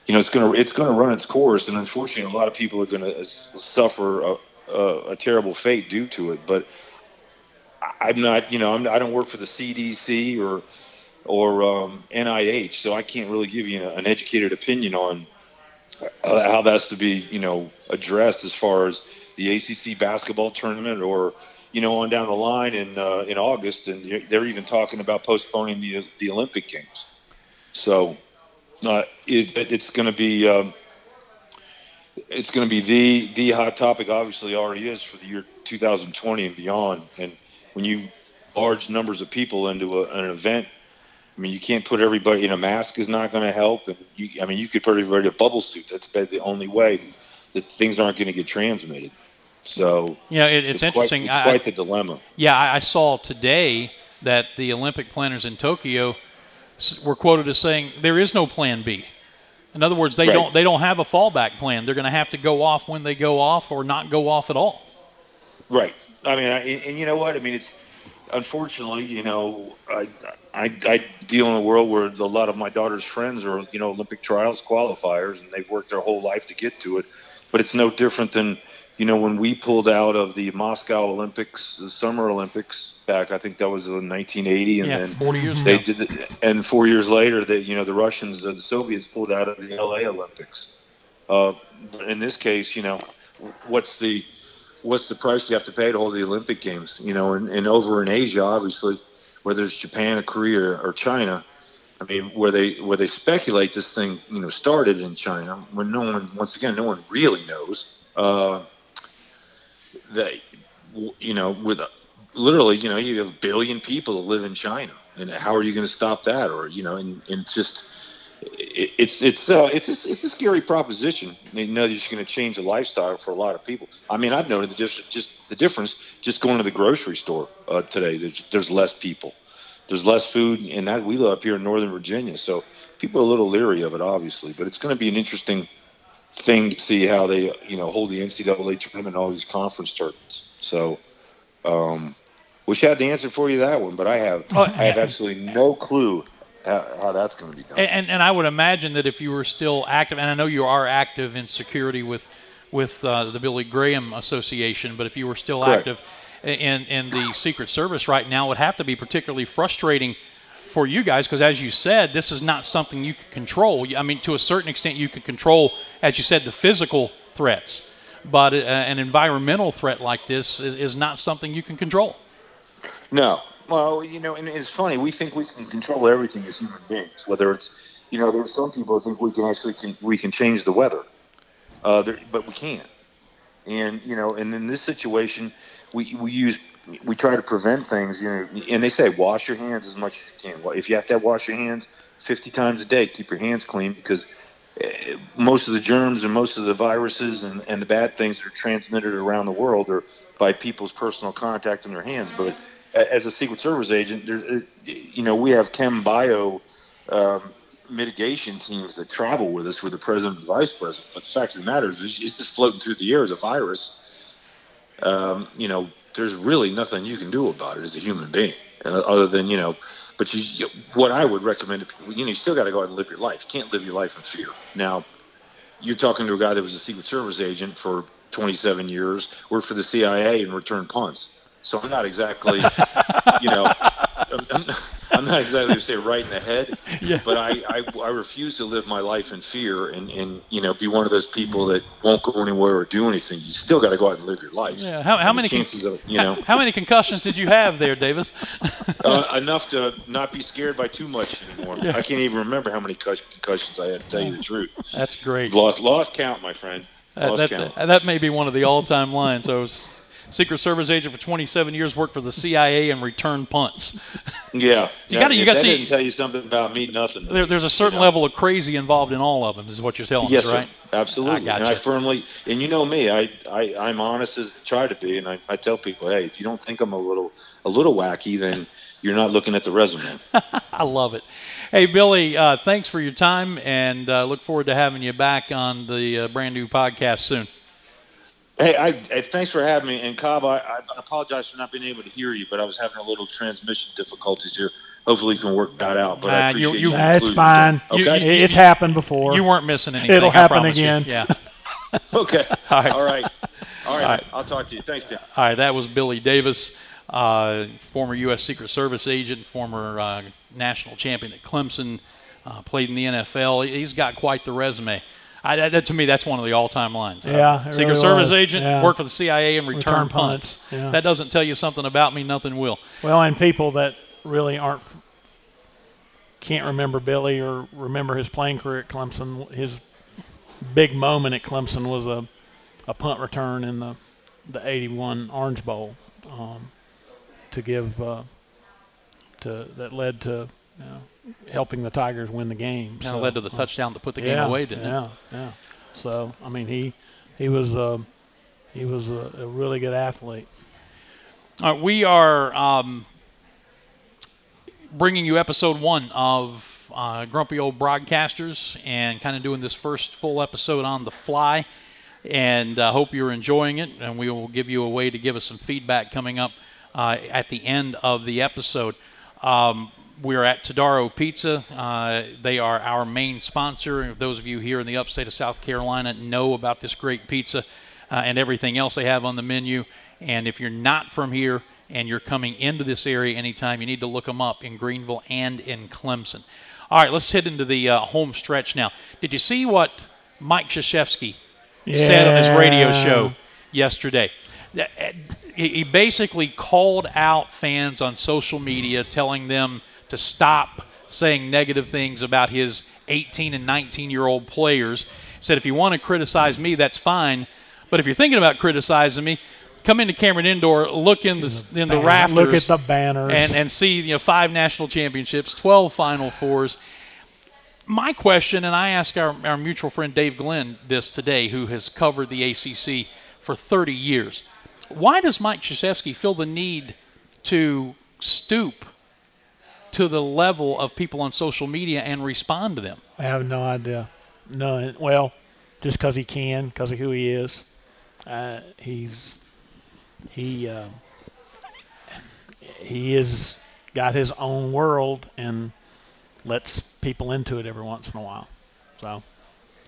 you know, it's going to it's going to run its course, and unfortunately, a lot of people are going to suffer a, a, a, terrible fate due to it. But I'm not, you know, I'm, I do not work for the CDC or or um, NIH, so I can't really give you an educated opinion on uh, how that's to be, you know, addressed as far as the ACC basketball tournament or you know, on down the line in uh, in August, and they're even talking about postponing the the Olympic Games. So uh, it, it's going to be um, it's going to be the the hot topic. Obviously, already is for the year 2020 and beyond. And when you large numbers of people into a, an event, I mean, you can't put everybody in a mask is not going to help. And you, I mean, you could put everybody in a bubble suit. That's the only way that things aren't going to get transmitted. So yeah, it, it's, it's, interesting. Quite, it's quite the dilemma. Yeah, I, I saw today that the Olympic planners in Tokyo were quoted as saying there is no plan B. In other words, they Right. don't they don't have a fallback plan. They're going to have to go off when they go off or not go off at all. Right. I mean, I, and, and you know what? I mean, it's unfortunately, you know, I, I I deal in a world where a lot of my daughter's friends are, you know, Olympic trials qualifiers, and they've worked their whole life to get to it. But it's no different than, you know, when we pulled out of the Moscow Olympics, the Summer Olympics back. I think that was in 1980, and yeah, then 40 years they ago. did it, and four years later, that you know the Russians, the Soviets pulled out of the LA Olympics. Uh, in this case, you know, what's the what's the price you have to pay to hold the Olympic Games? You know, and, and over in Asia, obviously, whether it's Japan or Korea or China, I mean, where they where they speculate this thing, you know, started in China, when no one, once again, no one really knows. Uh, that you know, with a, literally, you know, you have a billion people that live in China, and how are you going to stop that? Or you know, and, and just it, it's it's uh, it's a, it's a scary proposition. You know, you're just going to change the lifestyle for a lot of people. I mean, I've noted the just just the difference just going to the grocery store uh, today. There's, there's less people. There's less food, and that we live up here in Northern Virginia, so people are a little leery of it, obviously. But it's going to be an interesting thing to see how they, you know, hold the NCAA tournament and all these conference tournaments. So, um, wish I had the answer for you that one, but I have Oh, I have absolutely no clue how, how that's going to be done. And, and, I would imagine that if you were still active, and I know you are active in security with with uh, the Billy Graham Association, but if you were still Correct. active in in the Secret Service right now, it would have to be particularly frustrating for you guys because, as you said, this is not something you can control. I mean, to a certain extent, you can control, as you said, the physical threats, but uh, an environmental threat like this is, is not something you can control. No. Well, you know, and it's funny. We think we can control everything as human beings. Whether it's, you know, there's some people who think we can actually can, we can change the weather, uh, there, but we can't. And you know, and in this situation, we we use we try to prevent things. You know, and they say wash your hands as much as you can. Well, If you have to wash your hands 50 times a day, keep your hands clean because eh, most of the germs and most of the viruses and, and the bad things that are transmitted around the world are by people's personal contact in their hands. But as a Secret Service agent, there, eh, you know, we have chem bio um, mitigation teams that travel with us with the president and vice president. But the fact of the matter is, it's just floating through the air as a virus. Um, you know, there's really nothing you can do about it as a human being, uh, other than you know. But you, you, what I would recommend to people, you know, you still got to go out and live your life. You can't live your life in fear. Now, you're talking to a guy that was a Secret Service agent for 27 years, worked for the CIA and returned punts. So I'm not exactly, you know, I'm, I'm, I'm not exactly going to say right in the head, but I, I, I refuse to live my life in fear and, and, you know, be one of those people that won't go anywhere or do anything. You still got to go out and live your life. Yeah. How, how many con- chances of, you know, how, how many concussions did you have there, Davis? uh, enough to not be scared by too much anymore. I can't even remember how many concussions I had. To tell you the truth, That's great. lost lost count, my friend. Uh, Lost that's count. uh, that may be one of the all-time lines. I was Secret Service agent for 27 years, worked for the CIA, and returned punts. Yeah, You gotta- you gotta that see- didn't tell you something about me. Nothing. There, there's a certain You know? level of crazy involved in all of them, is what you're telling Yes, us, right? sir. Absolutely. I And I firmly, and you know me, I, I, I'm honest as I try to be, and I, I tell people, hey, if you don't think I'm a little, a little wacky, then you're not looking at the resume. I love it. Hey, Billy, uh, thanks for your time, and uh, look forward to having you back on the uh, brand new podcast soon. Hey, I, hey, thanks for having me. And Cobb, I, I apologize for not being able to hear you, but I was having a little transmission difficulties here. Hopefully, you can work that out. But Uh, I appreciate you- you. That's including fine. me. You- Okay. you- It's happened before. You weren't missing anything. It'll I happen promise you. again. Yeah. okay. All right. All right. All right. right. I'll talk to you. Thanks, Tim. All right, that was Billy Davis, uh, former U.S. Secret Service agent, former uh, national champion at Clemson, uh, played in the NFL. He's got quite the resume. I, that, that- to me, that's one of the all-time lines. Yeah, Secret really Service was. agent, Yeah. worked for the CIA, and returned Return punts. punts, yeah. That doesn't tell you something about me. Nothing will. Well, and people that really aren't can't remember Billy or remember his playing career at Clemson. His big moment at Clemson was a, a punt return in the the '81 Orange Bowl um, to give uh, to that led to you know, helping the Tigers win the game. Kind of So, led to the uh, touchdown to put the yeah, game away, didn't yeah, it? Yeah, So I mean, he he was uh, he was a, a really good athlete. All right, we are um, bringing you episode one of of uh, grumpy old broadcasters and kind of doing this first full episode on the fly. And I uh, hope you're enjoying it. And we will give you a way to give us some feedback coming up uh, at the end of the episode. Um, we're at Todaro Pizza. Uh, they are our main sponsor. Those of you here in the upstate of South Carolina know about this great pizza uh, and everything else they have on the menu. And if you're not from here and you're coming into this area anytime, you need to look them up in Greenville and in Clemson. All right, let's head into the uh, home stretch now. Did you see what Mike Krzyzewski yeah. said on his radio show yesterday? He basically called out fans on social media, telling them to stop saying negative things about his 18 and 19 year old players. He Said, if you want to criticize me, that's fine. But if you're thinking about criticizing me, come into Cameron Indoor, look in the in the rafters, look at the banners, and and see you know five national championships, 12 Final Fours. My question, and I asked our, our mutual friend Dave Glenn this today, who has covered the ACC for 30 years. Why does Mike Krzyzewski feel the need to stoop to the level of people on social media and respond to them? I have no idea. None. Well, just because he can, because of who he is. Uh, he's he uh, he is got his own world and lets people into it every once in a while. So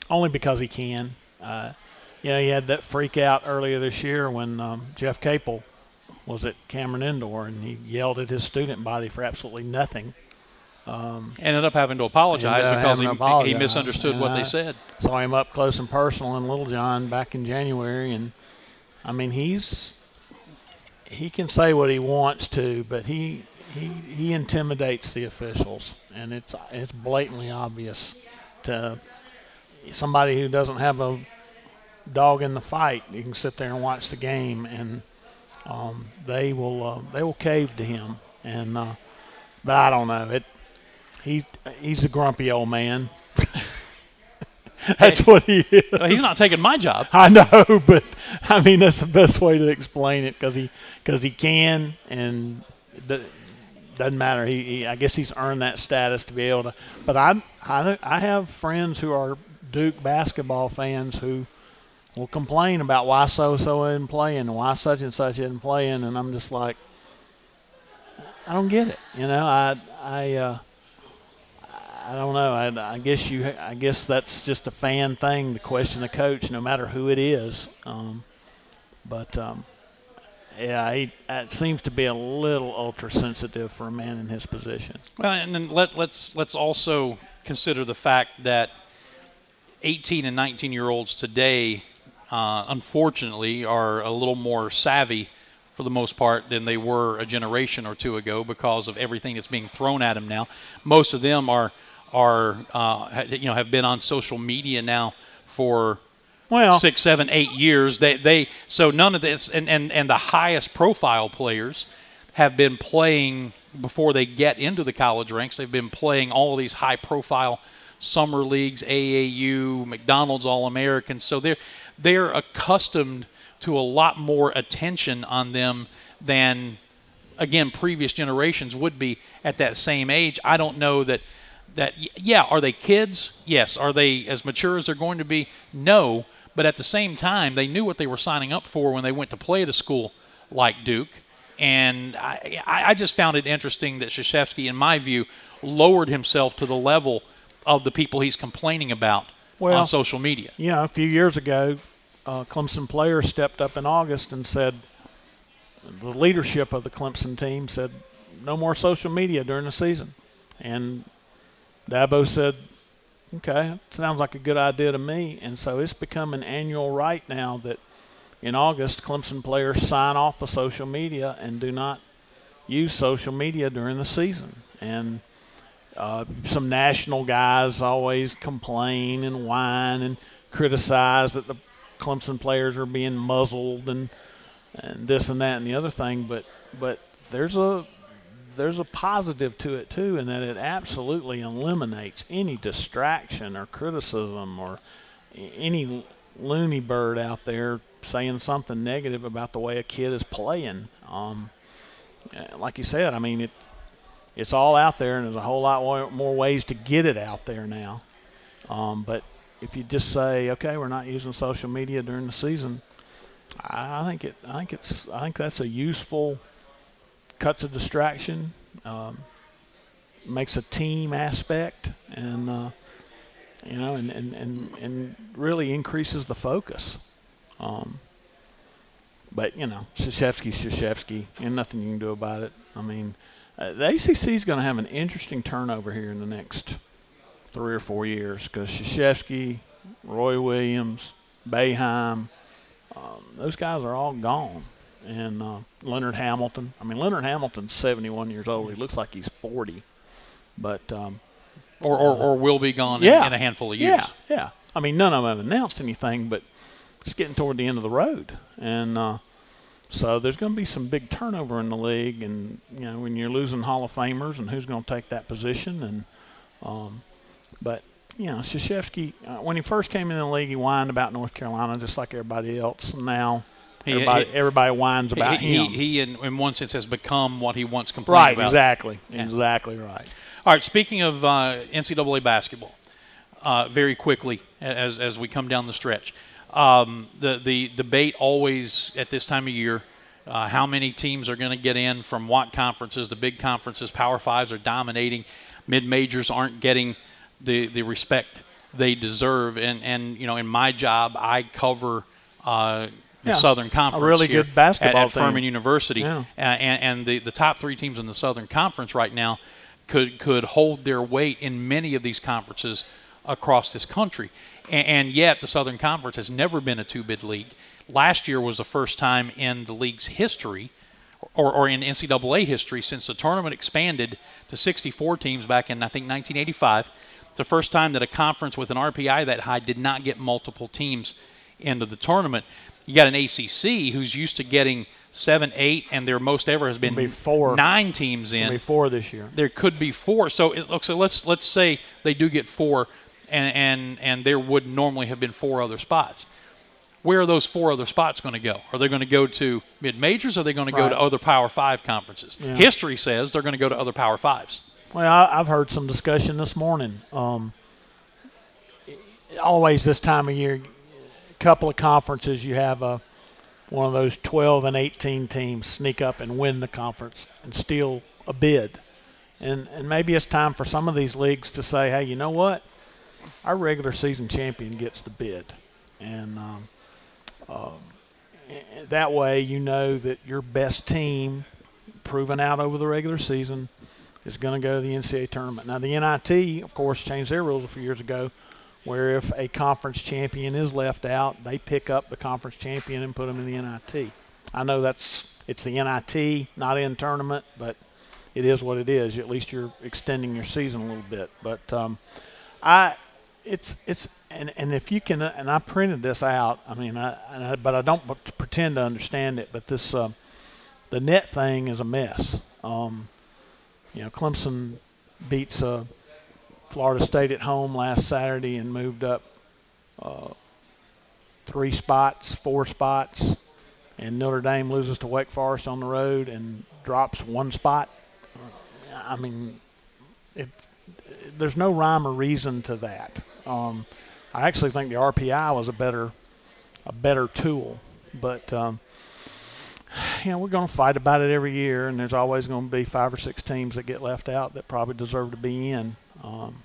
only because he can. Uh, you know, he had that freak out earlier this year when um, Jeff Capel was at Cameron Indoor, and he yelled at his student body for absolutely nothing. Um, ended up having to apologize because he, apologize. he misunderstood and what I they said. Saw him up close and personal in Littlejohn back in January, and I mean he's he can say what he wants to, but he he he intimidates the officials, and it's it's blatantly obvious to somebody who doesn't have a dog in the fight. You can sit there and watch the game, and um, they will uh, they will cave to him. And uh, but I don't know it. He he's a grumpy old man. that's what he is. Well, he's not taking my job. I know, but I mean that's the best way to explain it because he because he can and the, doesn't matter. He, he, I guess he's earned that status to be able to. But I I I have friends who are Duke basketball fans who will complain about why so so isn't playing and why such and such isn't playing, and I'm just like, I don't get it. You know, I I uh, I don't know. I, I guess you I guess that's just a fan thing to question the coach, no matter who it is. Um, but um, yeah, he, it seems to be a little ultra sensitive for a man in his position. Well, and then let let's let's also consider the fact that 18 and 19 year olds today uh, unfortunately, are a little more savvy for the most part than they were a generation or two ago because of everything that's being thrown at them now. Most of them are are uh, you know have been on social media now for well six, seven, eight years. They they so none of this and and and the highest profile players have been playing before they get into the college ranks. They've been playing all of these high profile summer leagues, AAU, McDonald's All Americans. So they're they're accustomed to a lot more attention on them than again previous generations would be at that same age. I don't know that that yeah, are they kids? Yes. Are they as mature as they're going to be? No. But at the same time, they knew what they were signing up for when they went to play at a school like Duke. And I, I just found it interesting that Krzyzewski, in my view, lowered himself to the level of the people he's complaining about well, on social media. Yeah, a few years ago, uh, Clemson players stepped up in August and said, the leadership of the Clemson team said, no more social media during the season. And Dabo said, okay, sounds like a good idea to me. And so it's become an annual right now that in August, Clemson players sign off of social media and do not use social media during the season. And uh, some national guys always complain and whine and criticize that the Clemson players are being muzzled and and this and that and the other thing, but but there's a there's a positive to it too, in that it absolutely eliminates any distraction or criticism or any loony bird out there saying something negative about the way a kid is playing. Um, like you said, I mean, it it's all out there, and there's a whole lot more, ways to get it out there now. Um, but if you just say, okay, we're not using social media during the season, I think it. I think it's. I think that's a useful cuts a distraction, um, makes a team aspect, and uh, you know, and, and, and, and really increases the focus. Um, but you know, Krzyzewski's Krzyzewski, and nothing you can do about it. I mean, uh, the ACC is going to have an interesting turnover here in the next three or four years because Krzyzewski, Roy Williams, Boeheim, um, those guys are all gone. And uh, Leonard Hamilton. I mean, Leonard Hamilton's 71 years old. He looks like he's 40, but um, or, or, or will be gone yeah, in, in a handful of years. Yeah, yeah. I mean, none of them have announced anything, but it's getting toward the end of the road, and uh, so there's going to be some big turnover in the league. And you know, when you're losing Hall of Famers, and who's going to take that position, and um, but you know, Krzyzewski, uh, when he first came in the league, he whined about North Carolina just like everybody else. Now he, everybody, he, everybody whines about he, him. He, he in, in, one sense, has become what he once complained right, about. exactly. Yeah. Exactly right. All right, speaking of uh, NCAA basketball, uh, very quickly as, as we come down the stretch, um, the, the debate always at this time of year uh, how many teams are going to get in from what conferences. The big conferences, Power Fives, are dominating. Mid majors aren't getting the, the respect they deserve. And, and, you know, in my job, I cover uh, the Yeah. Southern Conference. A really here good basketball at, at. Furman University. Yeah. Uh, and, and the, the top three teams in the Southern Conference right now could could hold their weight in many of these conferences across this country. And, and yet, the Southern Conference has never been a two-bid league. Last year was the first time in the league's history, or, or in NCAA history, since the tournament expanded to 64 teams back in I think 1985. It's the first time that a conference with an RPI that high did not get multiple teams into the tournament. You got an ACC who's used to getting seven, eight, and their most ever has been Be four. nine teams in Before this year. there could be four. So it looks. So let's let's say they do get four, and and and there would normally have been four other spots. Where are those four other spots going to go? Are they going to go to mid majors? Are they going to go Right. to other Power Five conferences? Yeah. History says they're going to go to other Power Fives. Well, I, I've heard some discussion this morning. Um, always this time of year, a couple of conferences, you have a one of those 12 and 18 teams sneak up and win the conference and steal a bid. And and maybe it's time for some of these leagues to say, hey, you know what? Our regular season champion gets the bid, and um, eh, that way you know that your best team, proven out over the regular season, is going to go to the NCAA tournament. Now, the NIT, of course, changed their rules a few years ago, where if a conference champion is left out, they pick up the conference champion and put them in the NIT. I know that's it's the NIT, not in tournament, but it is what it is. At least you're extending your season a little bit. But um, I, it's it's and and if you can, and I printed this out. I mean, I, I but I don't pretend to understand it. But this, uh, the NET thing is a mess. Um, you know, Clemson beats uh, Florida State at home last Saturday and moved up uh, three spots, four spots, and Notre Dame loses to Wake Forest on the road and drops one spot. I mean, it, there's no rhyme or reason to that. Um, I actually think the RPI was a better a better tool, but um, you know we're going to fight about it every year, and there's always going to be five or six teams that get left out that probably deserve to be in. Um,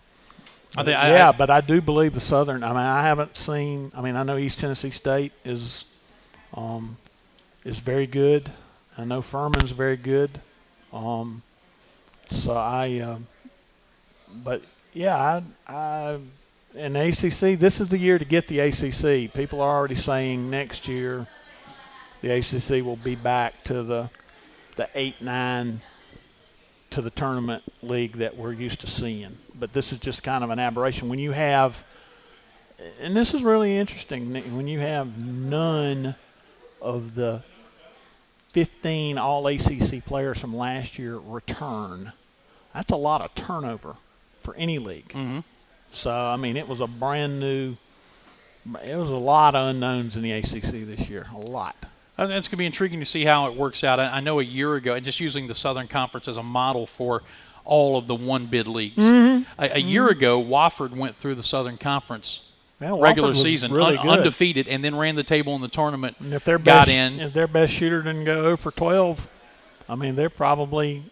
I think- I- yeah, I- but I do believe the Southern. I mean, I haven't seen. I mean, I know East Tennessee State is um, is very good. I know Furman's very good. Um, so I, um but yeah, I, I, in ACC, this is the year to get the ACC. People are already saying next year the ACC will be back to the the eight nine to the tournament league that we're used to seeing. But this is just kind of an aberration when you have, and this is really interesting when you have none of the 15 all ACC players from last year return. That's a lot of turnover for any league. Mm-hmm. So I mean, it was a brand new. It was a lot of unknowns in the ACC this year. A lot. Uh, It's going to be intriguing to see how it works out. I I know a year ago, and just using the Southern Conference as a model for all of the one bid leagues. Mm-hmm. A, a year ago, Wofford went through the Southern Conference Yeah, regular season really un- undefeated, and then ran the table in the tournament. And if their got best, in. if their best shooter didn't go 0 for 12, I mean, they're probably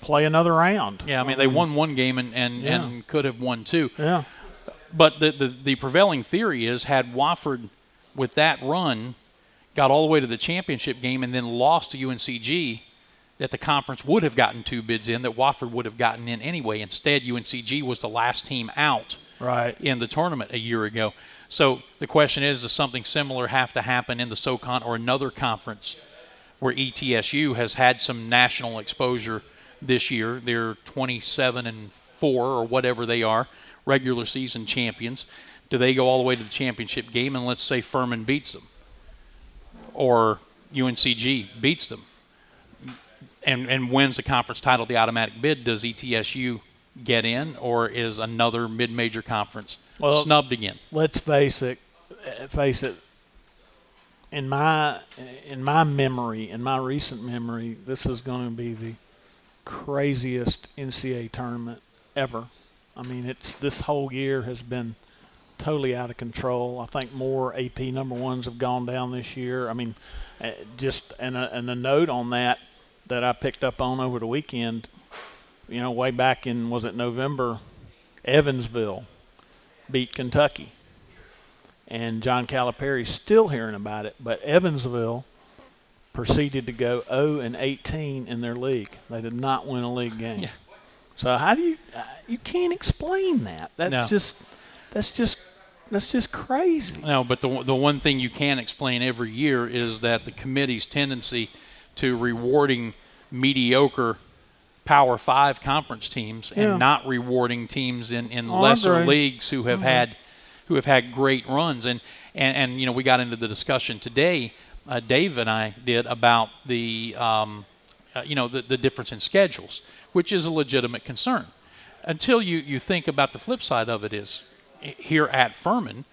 play another round. Yeah, I mean they won one game and, and, Yeah. and could have won two. Yeah. But the, the the prevailing theory is had Wofford with that run got all the way to the championship game and then lost to UNCG, that the conference would have gotten two bids in, that Wofford would have gotten in anyway. Instead, UNCG was the last team out Right. in the tournament a year ago. So the question is, does something similar have to happen in the SoCon or another conference where ETSU has had some national exposure this year? They're 27 and 4 or whatever they are, regular season champions. Do they go all the way to the championship game and let's say Furman beats them or UNCG beats them and, and wins the conference title, the automatic bid? Does ETSU get in or is another mid-major conference Well- snubbed again? Let's face it. Face it. In my in my memory, in my recent memory, this is going to be the craziest NCAA tournament ever. I mean, it's this whole year has been totally out of control. I think more AP number ones have gone down this year. I mean, uh, just and a, and a note on that that I picked up on over the weekend. You know, way back in was it November, Evansville beat Kentucky, and John Calipari's still hearing about it. But Evansville proceeded to go 0 and 18 in their league. They did not win a league game. Yeah. So how do you uh, you can't explain that? That's No. just that's just that's just crazy. No, but the the one thing you can explain every year is that the committee's tendency to rewarding mediocre Power Five conference teams Yeah. and not rewarding teams in, in Oh, lesser leagues who have had who have had great runs and, and and you know we got into the discussion today. Uh, Dave and I did about the um, uh, you know the, the difference in schedules, which is a legitimate concern. Until you, you think about the flip side of it is here at Furman,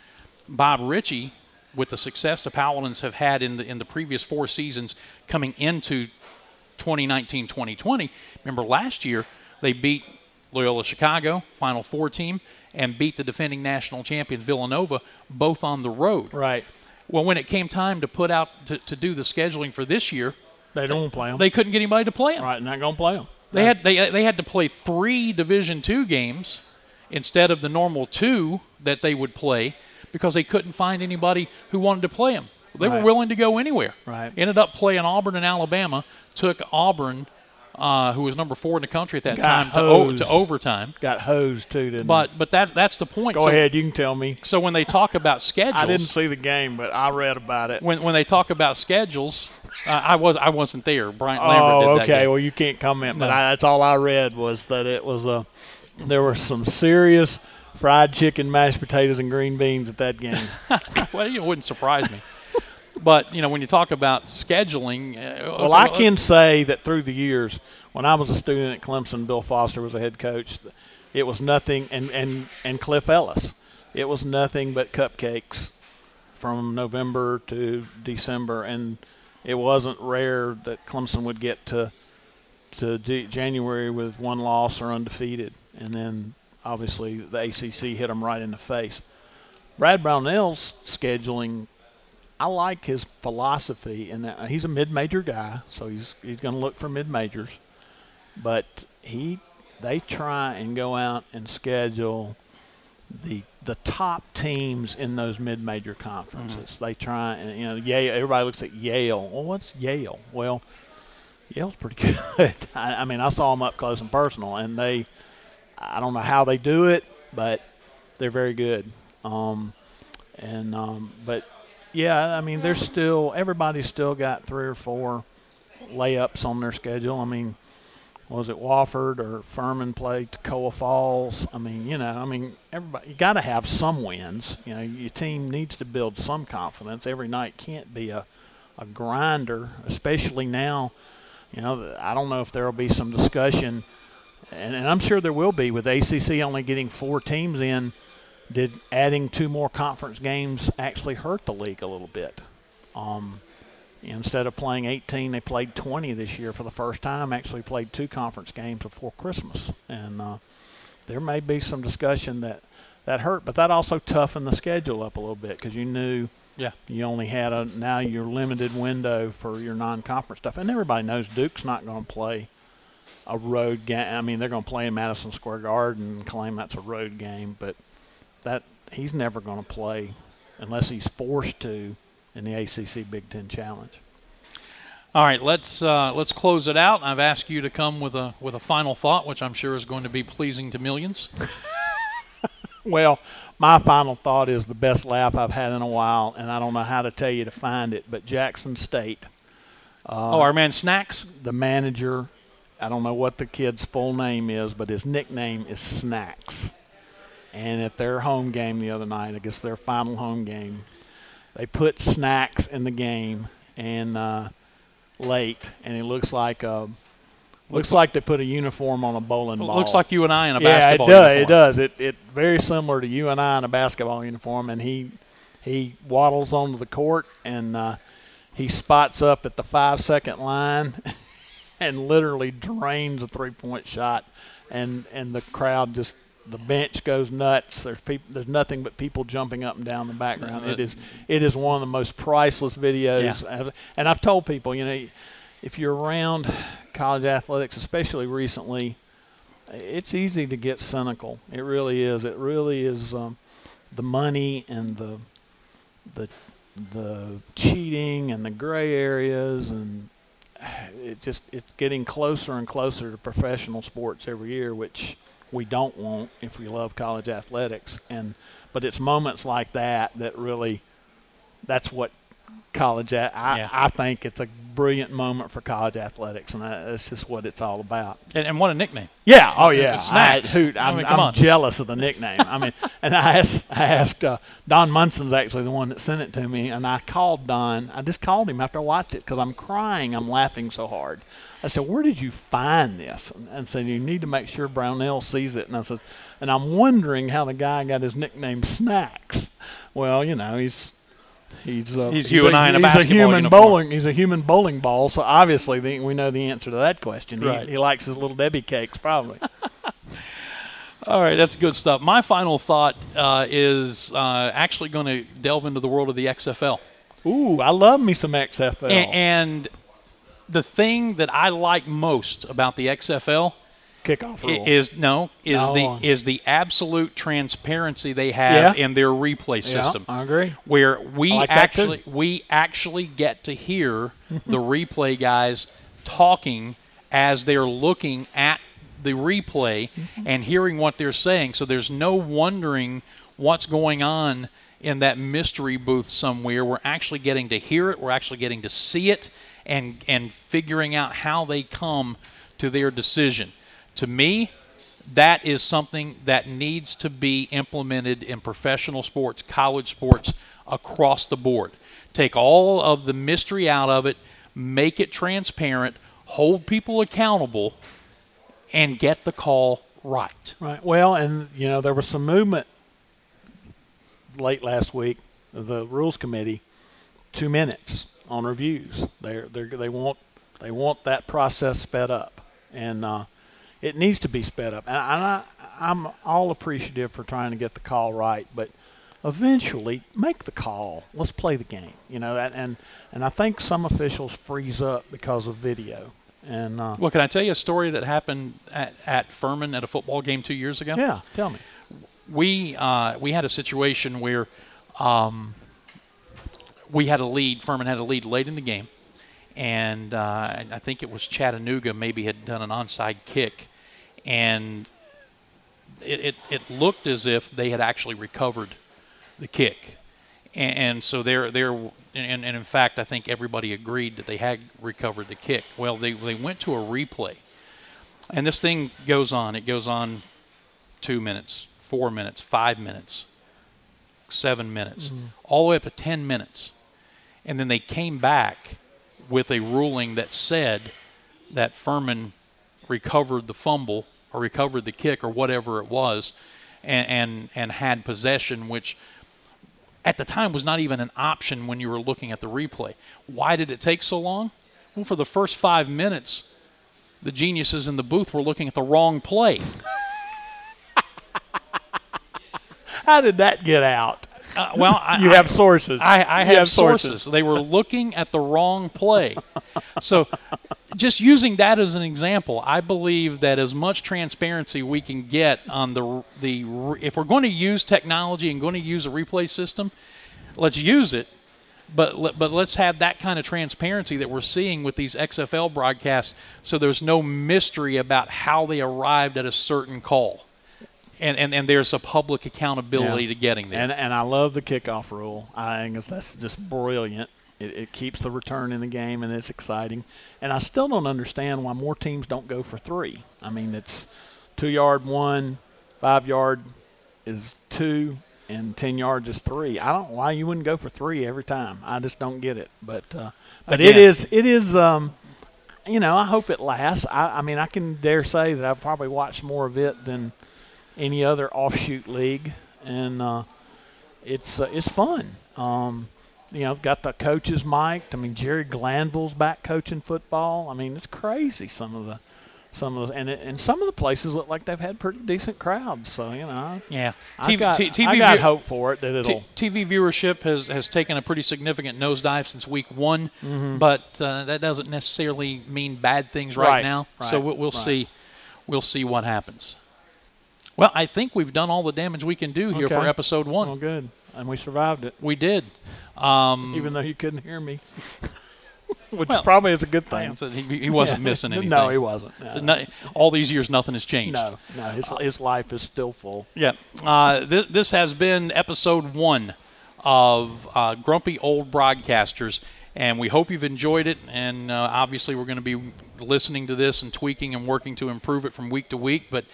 Bob Richey, with the success the Paladins have had in the in the previous four seasons coming into 2019-2020. Remember last year they beat Loyola Chicago, Final Four team, and beat the defending national champions Villanova, both on the road. Right. Well, when it came time to put out to, to do the scheduling for this year, They don't play them. they couldn't get anybody to play them. right, not gonna play them. They had they they had to play three Division two games instead of the normal two that they would play because they couldn't find anybody who wanted to play them. They were willing to go anywhere. Right. Ended up playing Auburn and Alabama. Took Auburn, uh, who was number four in the country at that Got time, to, o- to overtime. Got hosed too, didn't But but that that's the point. Go so, ahead, you can tell me. So when they talk about schedules, I didn't see the game, but I read about it. when when they talk about schedules, uh, I was I wasn't there. Bryant Lambert Oh, did that okay. Well, you can't comment, but I, that's all I read was that it was a. There were some serious fried chicken, mashed potatoes, and green beans at that game. well, it wouldn't surprise me. But you know, when you talk about scheduling, uh, well, I can say that through the years, when I was a student at Clemson, Bill Foster was a head coach. It was nothing, and and and Cliff Ellis. It was nothing but cupcakes from November to December, and it wasn't rare that Clemson would get to to January with one loss or undefeated, and then obviously the ACC hit them right in the face. Brad Brownell's scheduling, I like his philosophy in that uh, he's a mid-major guy, so he's he's going to look for mid-majors, but he they try and go out and schedule the the top teams in those mid-major conferences. Mm-hmm. They try and you know Yale. Everybody looks at Yale. Well, what's Yale? Well, Yale's pretty good. I, I mean, I saw them up close and personal, and they. I don't know how they do it, but they're very good. Um, and um, but yeah, I mean, there's still everybody's still got three or four layups on their schedule. I mean, was it Wofford or Furman played Toccoa Falls? I mean, you know, I mean, everybody you got to have some wins. You know, your team needs to build some confidence. Every night can't be a a grinder, especially now. You know, I don't know if there will be some discussion, and, and I'm sure there will be with ACC only getting four teams in. Did adding two more conference games actually hurt the league a little bit? Um, Instead of playing 18, they played 20 this year for the first time. Actually, played two conference games before Christmas, and uh, there may be some discussion that that hurt, but that also toughened the schedule up a little bit because you knew Yeah. you only had a now your limited window for your non-conference stuff, and everybody knows Duke's not going to play a road game. I mean, they're going to play in Madison Square Garden and claim that's a road game, but that he's never going to play unless he's forced to in the ACC Big Ten Challenge. All right, let's uh, let's close it out. I've asked you to come with a with a final thought, which I'm sure is going to be pleasing to millions. Well, my final thought is the best laugh I've had in a while, and I don't know how to tell you to find it, but Jackson State, oh, our man Snacks. the manager, I don't know what the kid's full name is, but his nickname is Snacks. And at their home game the other night, I guess their final home game, they put Snacks in the game and uh, late, and it looks like a, looks like they put a uniform on a bowling ball. Looks like you and I in a yeah, basketball it does. uniform. It does. It it very similar to you and I in a basketball uniform, and he he waddles onto the court and uh, he spots up at the five second line and literally drains a three point shot, and and the crowd just. The bench goes nuts. There's people. There's nothing but people jumping up and down in the background. It is. It is one of the most priceless videos. ever. And I've told people, you know, if you're around college athletics, especially recently, it's easy to get cynical. It really is. It really is um, the money and the the the cheating and the gray areas and it just it's getting closer and closer to professional sports every year, which we don't want if we love college athletics. And but it's moments like that that really that's what college. I, Yeah. I think it's a brilliant moment for college athletics, and that, that's just what it's all about. And, and what a nickname. Yeah. Oh, yeah. Snacks. I, hoot, I I'm, mean, I'm jealous of the nickname. I mean, and I asked, I asked uh, Don Munson's actually the one that sent it to me, and I called Don. I just called him after I watched it because I'm crying. I'm laughing so hard. I said, "Where did you find this?" And, and said, "You need to make sure Brownell sees it." And I said, "And I'm wondering how the guy got his nickname Snacks." Well, you know, he's. He's, uh, He's you and I in a he's basketball human uniform. bowling. He's a human bowling ball, so obviously the, we know the answer to that question. He- Right. he likes his little Debbie cakes, probably. All right, that's good stuff. My final thought uh, is uh, actually going to delve into the world of the XFL. Ooh, I love me some XFL. A- and the thing that I like most about the XFL Kickoff rule. is no is the is the absolute transparency they have Yeah. in their replay system. yeah. I agree. where we like actually we actually get to hear the replay guys talking as they're looking at the replay Mm-hmm. and hearing what they're saying. So there's no wondering what's going on in that mystery booth somewhere. We're actually getting to hear it. We're actually getting to see it and and figuring out how they come to their decision. To me, that is something that needs to be implemented in professional sports, college sports across the board. Take all of the mystery out of it, make it transparent, hold people accountable, and get the call right. Right. Well, and you know there was some movement late last week. The rules committee, two minutes on reviews. They're, they're, they want they want that process sped up, and uh, it needs to be sped up. And I, I'm all appreciative for trying to get the call right, but eventually make the call. Let's play the game. You know that, and and I think some officials freeze up because of video. And uh, Well, can I tell you a story that happened at, at Furman at a football game two years ago? yeah, tell me. we uh, we had a situation where um, we had a lead. Furman had a lead late in the game, and uh, I think it was Chattanooga maybe had done an onside kick, and it, it, it looked as if they had actually recovered the kick, and, and so they're they're and, and in fact I think everybody agreed that they had recovered the kick. Well, they they went to a replay, and this thing goes on. It goes on two minutes, four minutes, five minutes, seven minutes, mm-hmm. all the way up to 10 minutes. And then they came back with a ruling that said that Furman recovered the fumble or recovered the kick or whatever it was and, and, and had possession, which at the time was not even an option when you were looking at the replay. Why did it take so long? Well, for the first five minutes, the geniuses in the booth were looking at the wrong play. How did that get out? Uh, well, I, You I- have sources. I, I have, have sources. sources. They were looking at the wrong play. So, just using that as an example, I believe that as much transparency we can get on the the if we're going to use technology and going to use a replay system, let's use it. But let- but let's have that kind of transparency that we're seeing with these XFL broadcasts, so there's no mystery about how they arrived at a certain call. And, and, and there's a public accountability Yeah. to getting there. And and I love the kickoff rule. I think that's just brilliant. It, it keeps the return in the game and it's exciting. And I still don't understand why more teams don't go for three. I mean, it's two yard one, five yard is two, and ten yards is three. I don't why you wouldn't go for three every time. I just don't get it. But uh, but it is it is um, you know I hope it lasts. I, I mean I can dare say that I've probably watched more of it than any other offshoot league, and uh, it's uh, it's fun. Um, you know, got the coaches mic'd. I mean, Jerry Glanville's back coaching football. I mean, it's crazy some of the some of the and it, and some of the places look like they've had pretty decent crowds. So you know, yeah, I got, T- TV I got view- hope for it that it'll. TV viewership has, has taken a pretty significant nosedive since week one, but uh, that doesn't necessarily mean bad things right, Mm-hmm. Right, now. right, so we'll, we'll right. see, we'll see what happens. Well, I think we've done all the damage we can do here for episode one. well, good, and we survived it, We did. Um, even though you couldn't hear me, which Well, probably is a good thing. he, he wasn't Yeah. missing anything. No, he wasn't. No, No- all these years, nothing has changed. no, no, his his life is still full. Yeah. Uh, th- this has been episode one of uh, Grumpy Old Broadcasters, and we hope you've enjoyed it. And uh, obviously, we're going to be listening to this and tweaking and working to improve it from week to week. But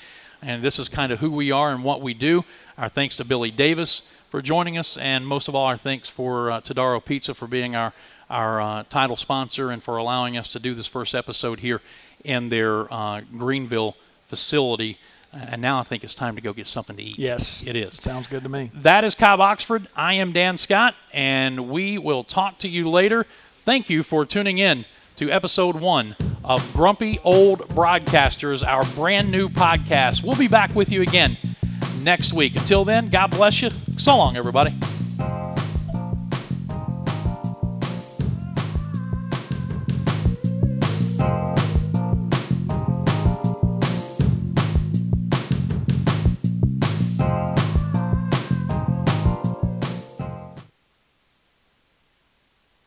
and this is kind of who we are and what we do. Our thanks to Billy Davis for joining us, and most of all, our thanks for uh, Todaro Pizza for being our our uh, title sponsor and for allowing us to do this first episode here in their uh, Greenville facility. And now I think it's time to go get something to eat. Yes, it is. Sounds good to me. That is Cobb Oxford. I am Dan Scott, and we will talk to you later. Thank you for tuning in to episode one of Grumpy Old Broadcasters, our brand new podcast. We'll be back with you again next week. Until then, God bless you. So long, everybody.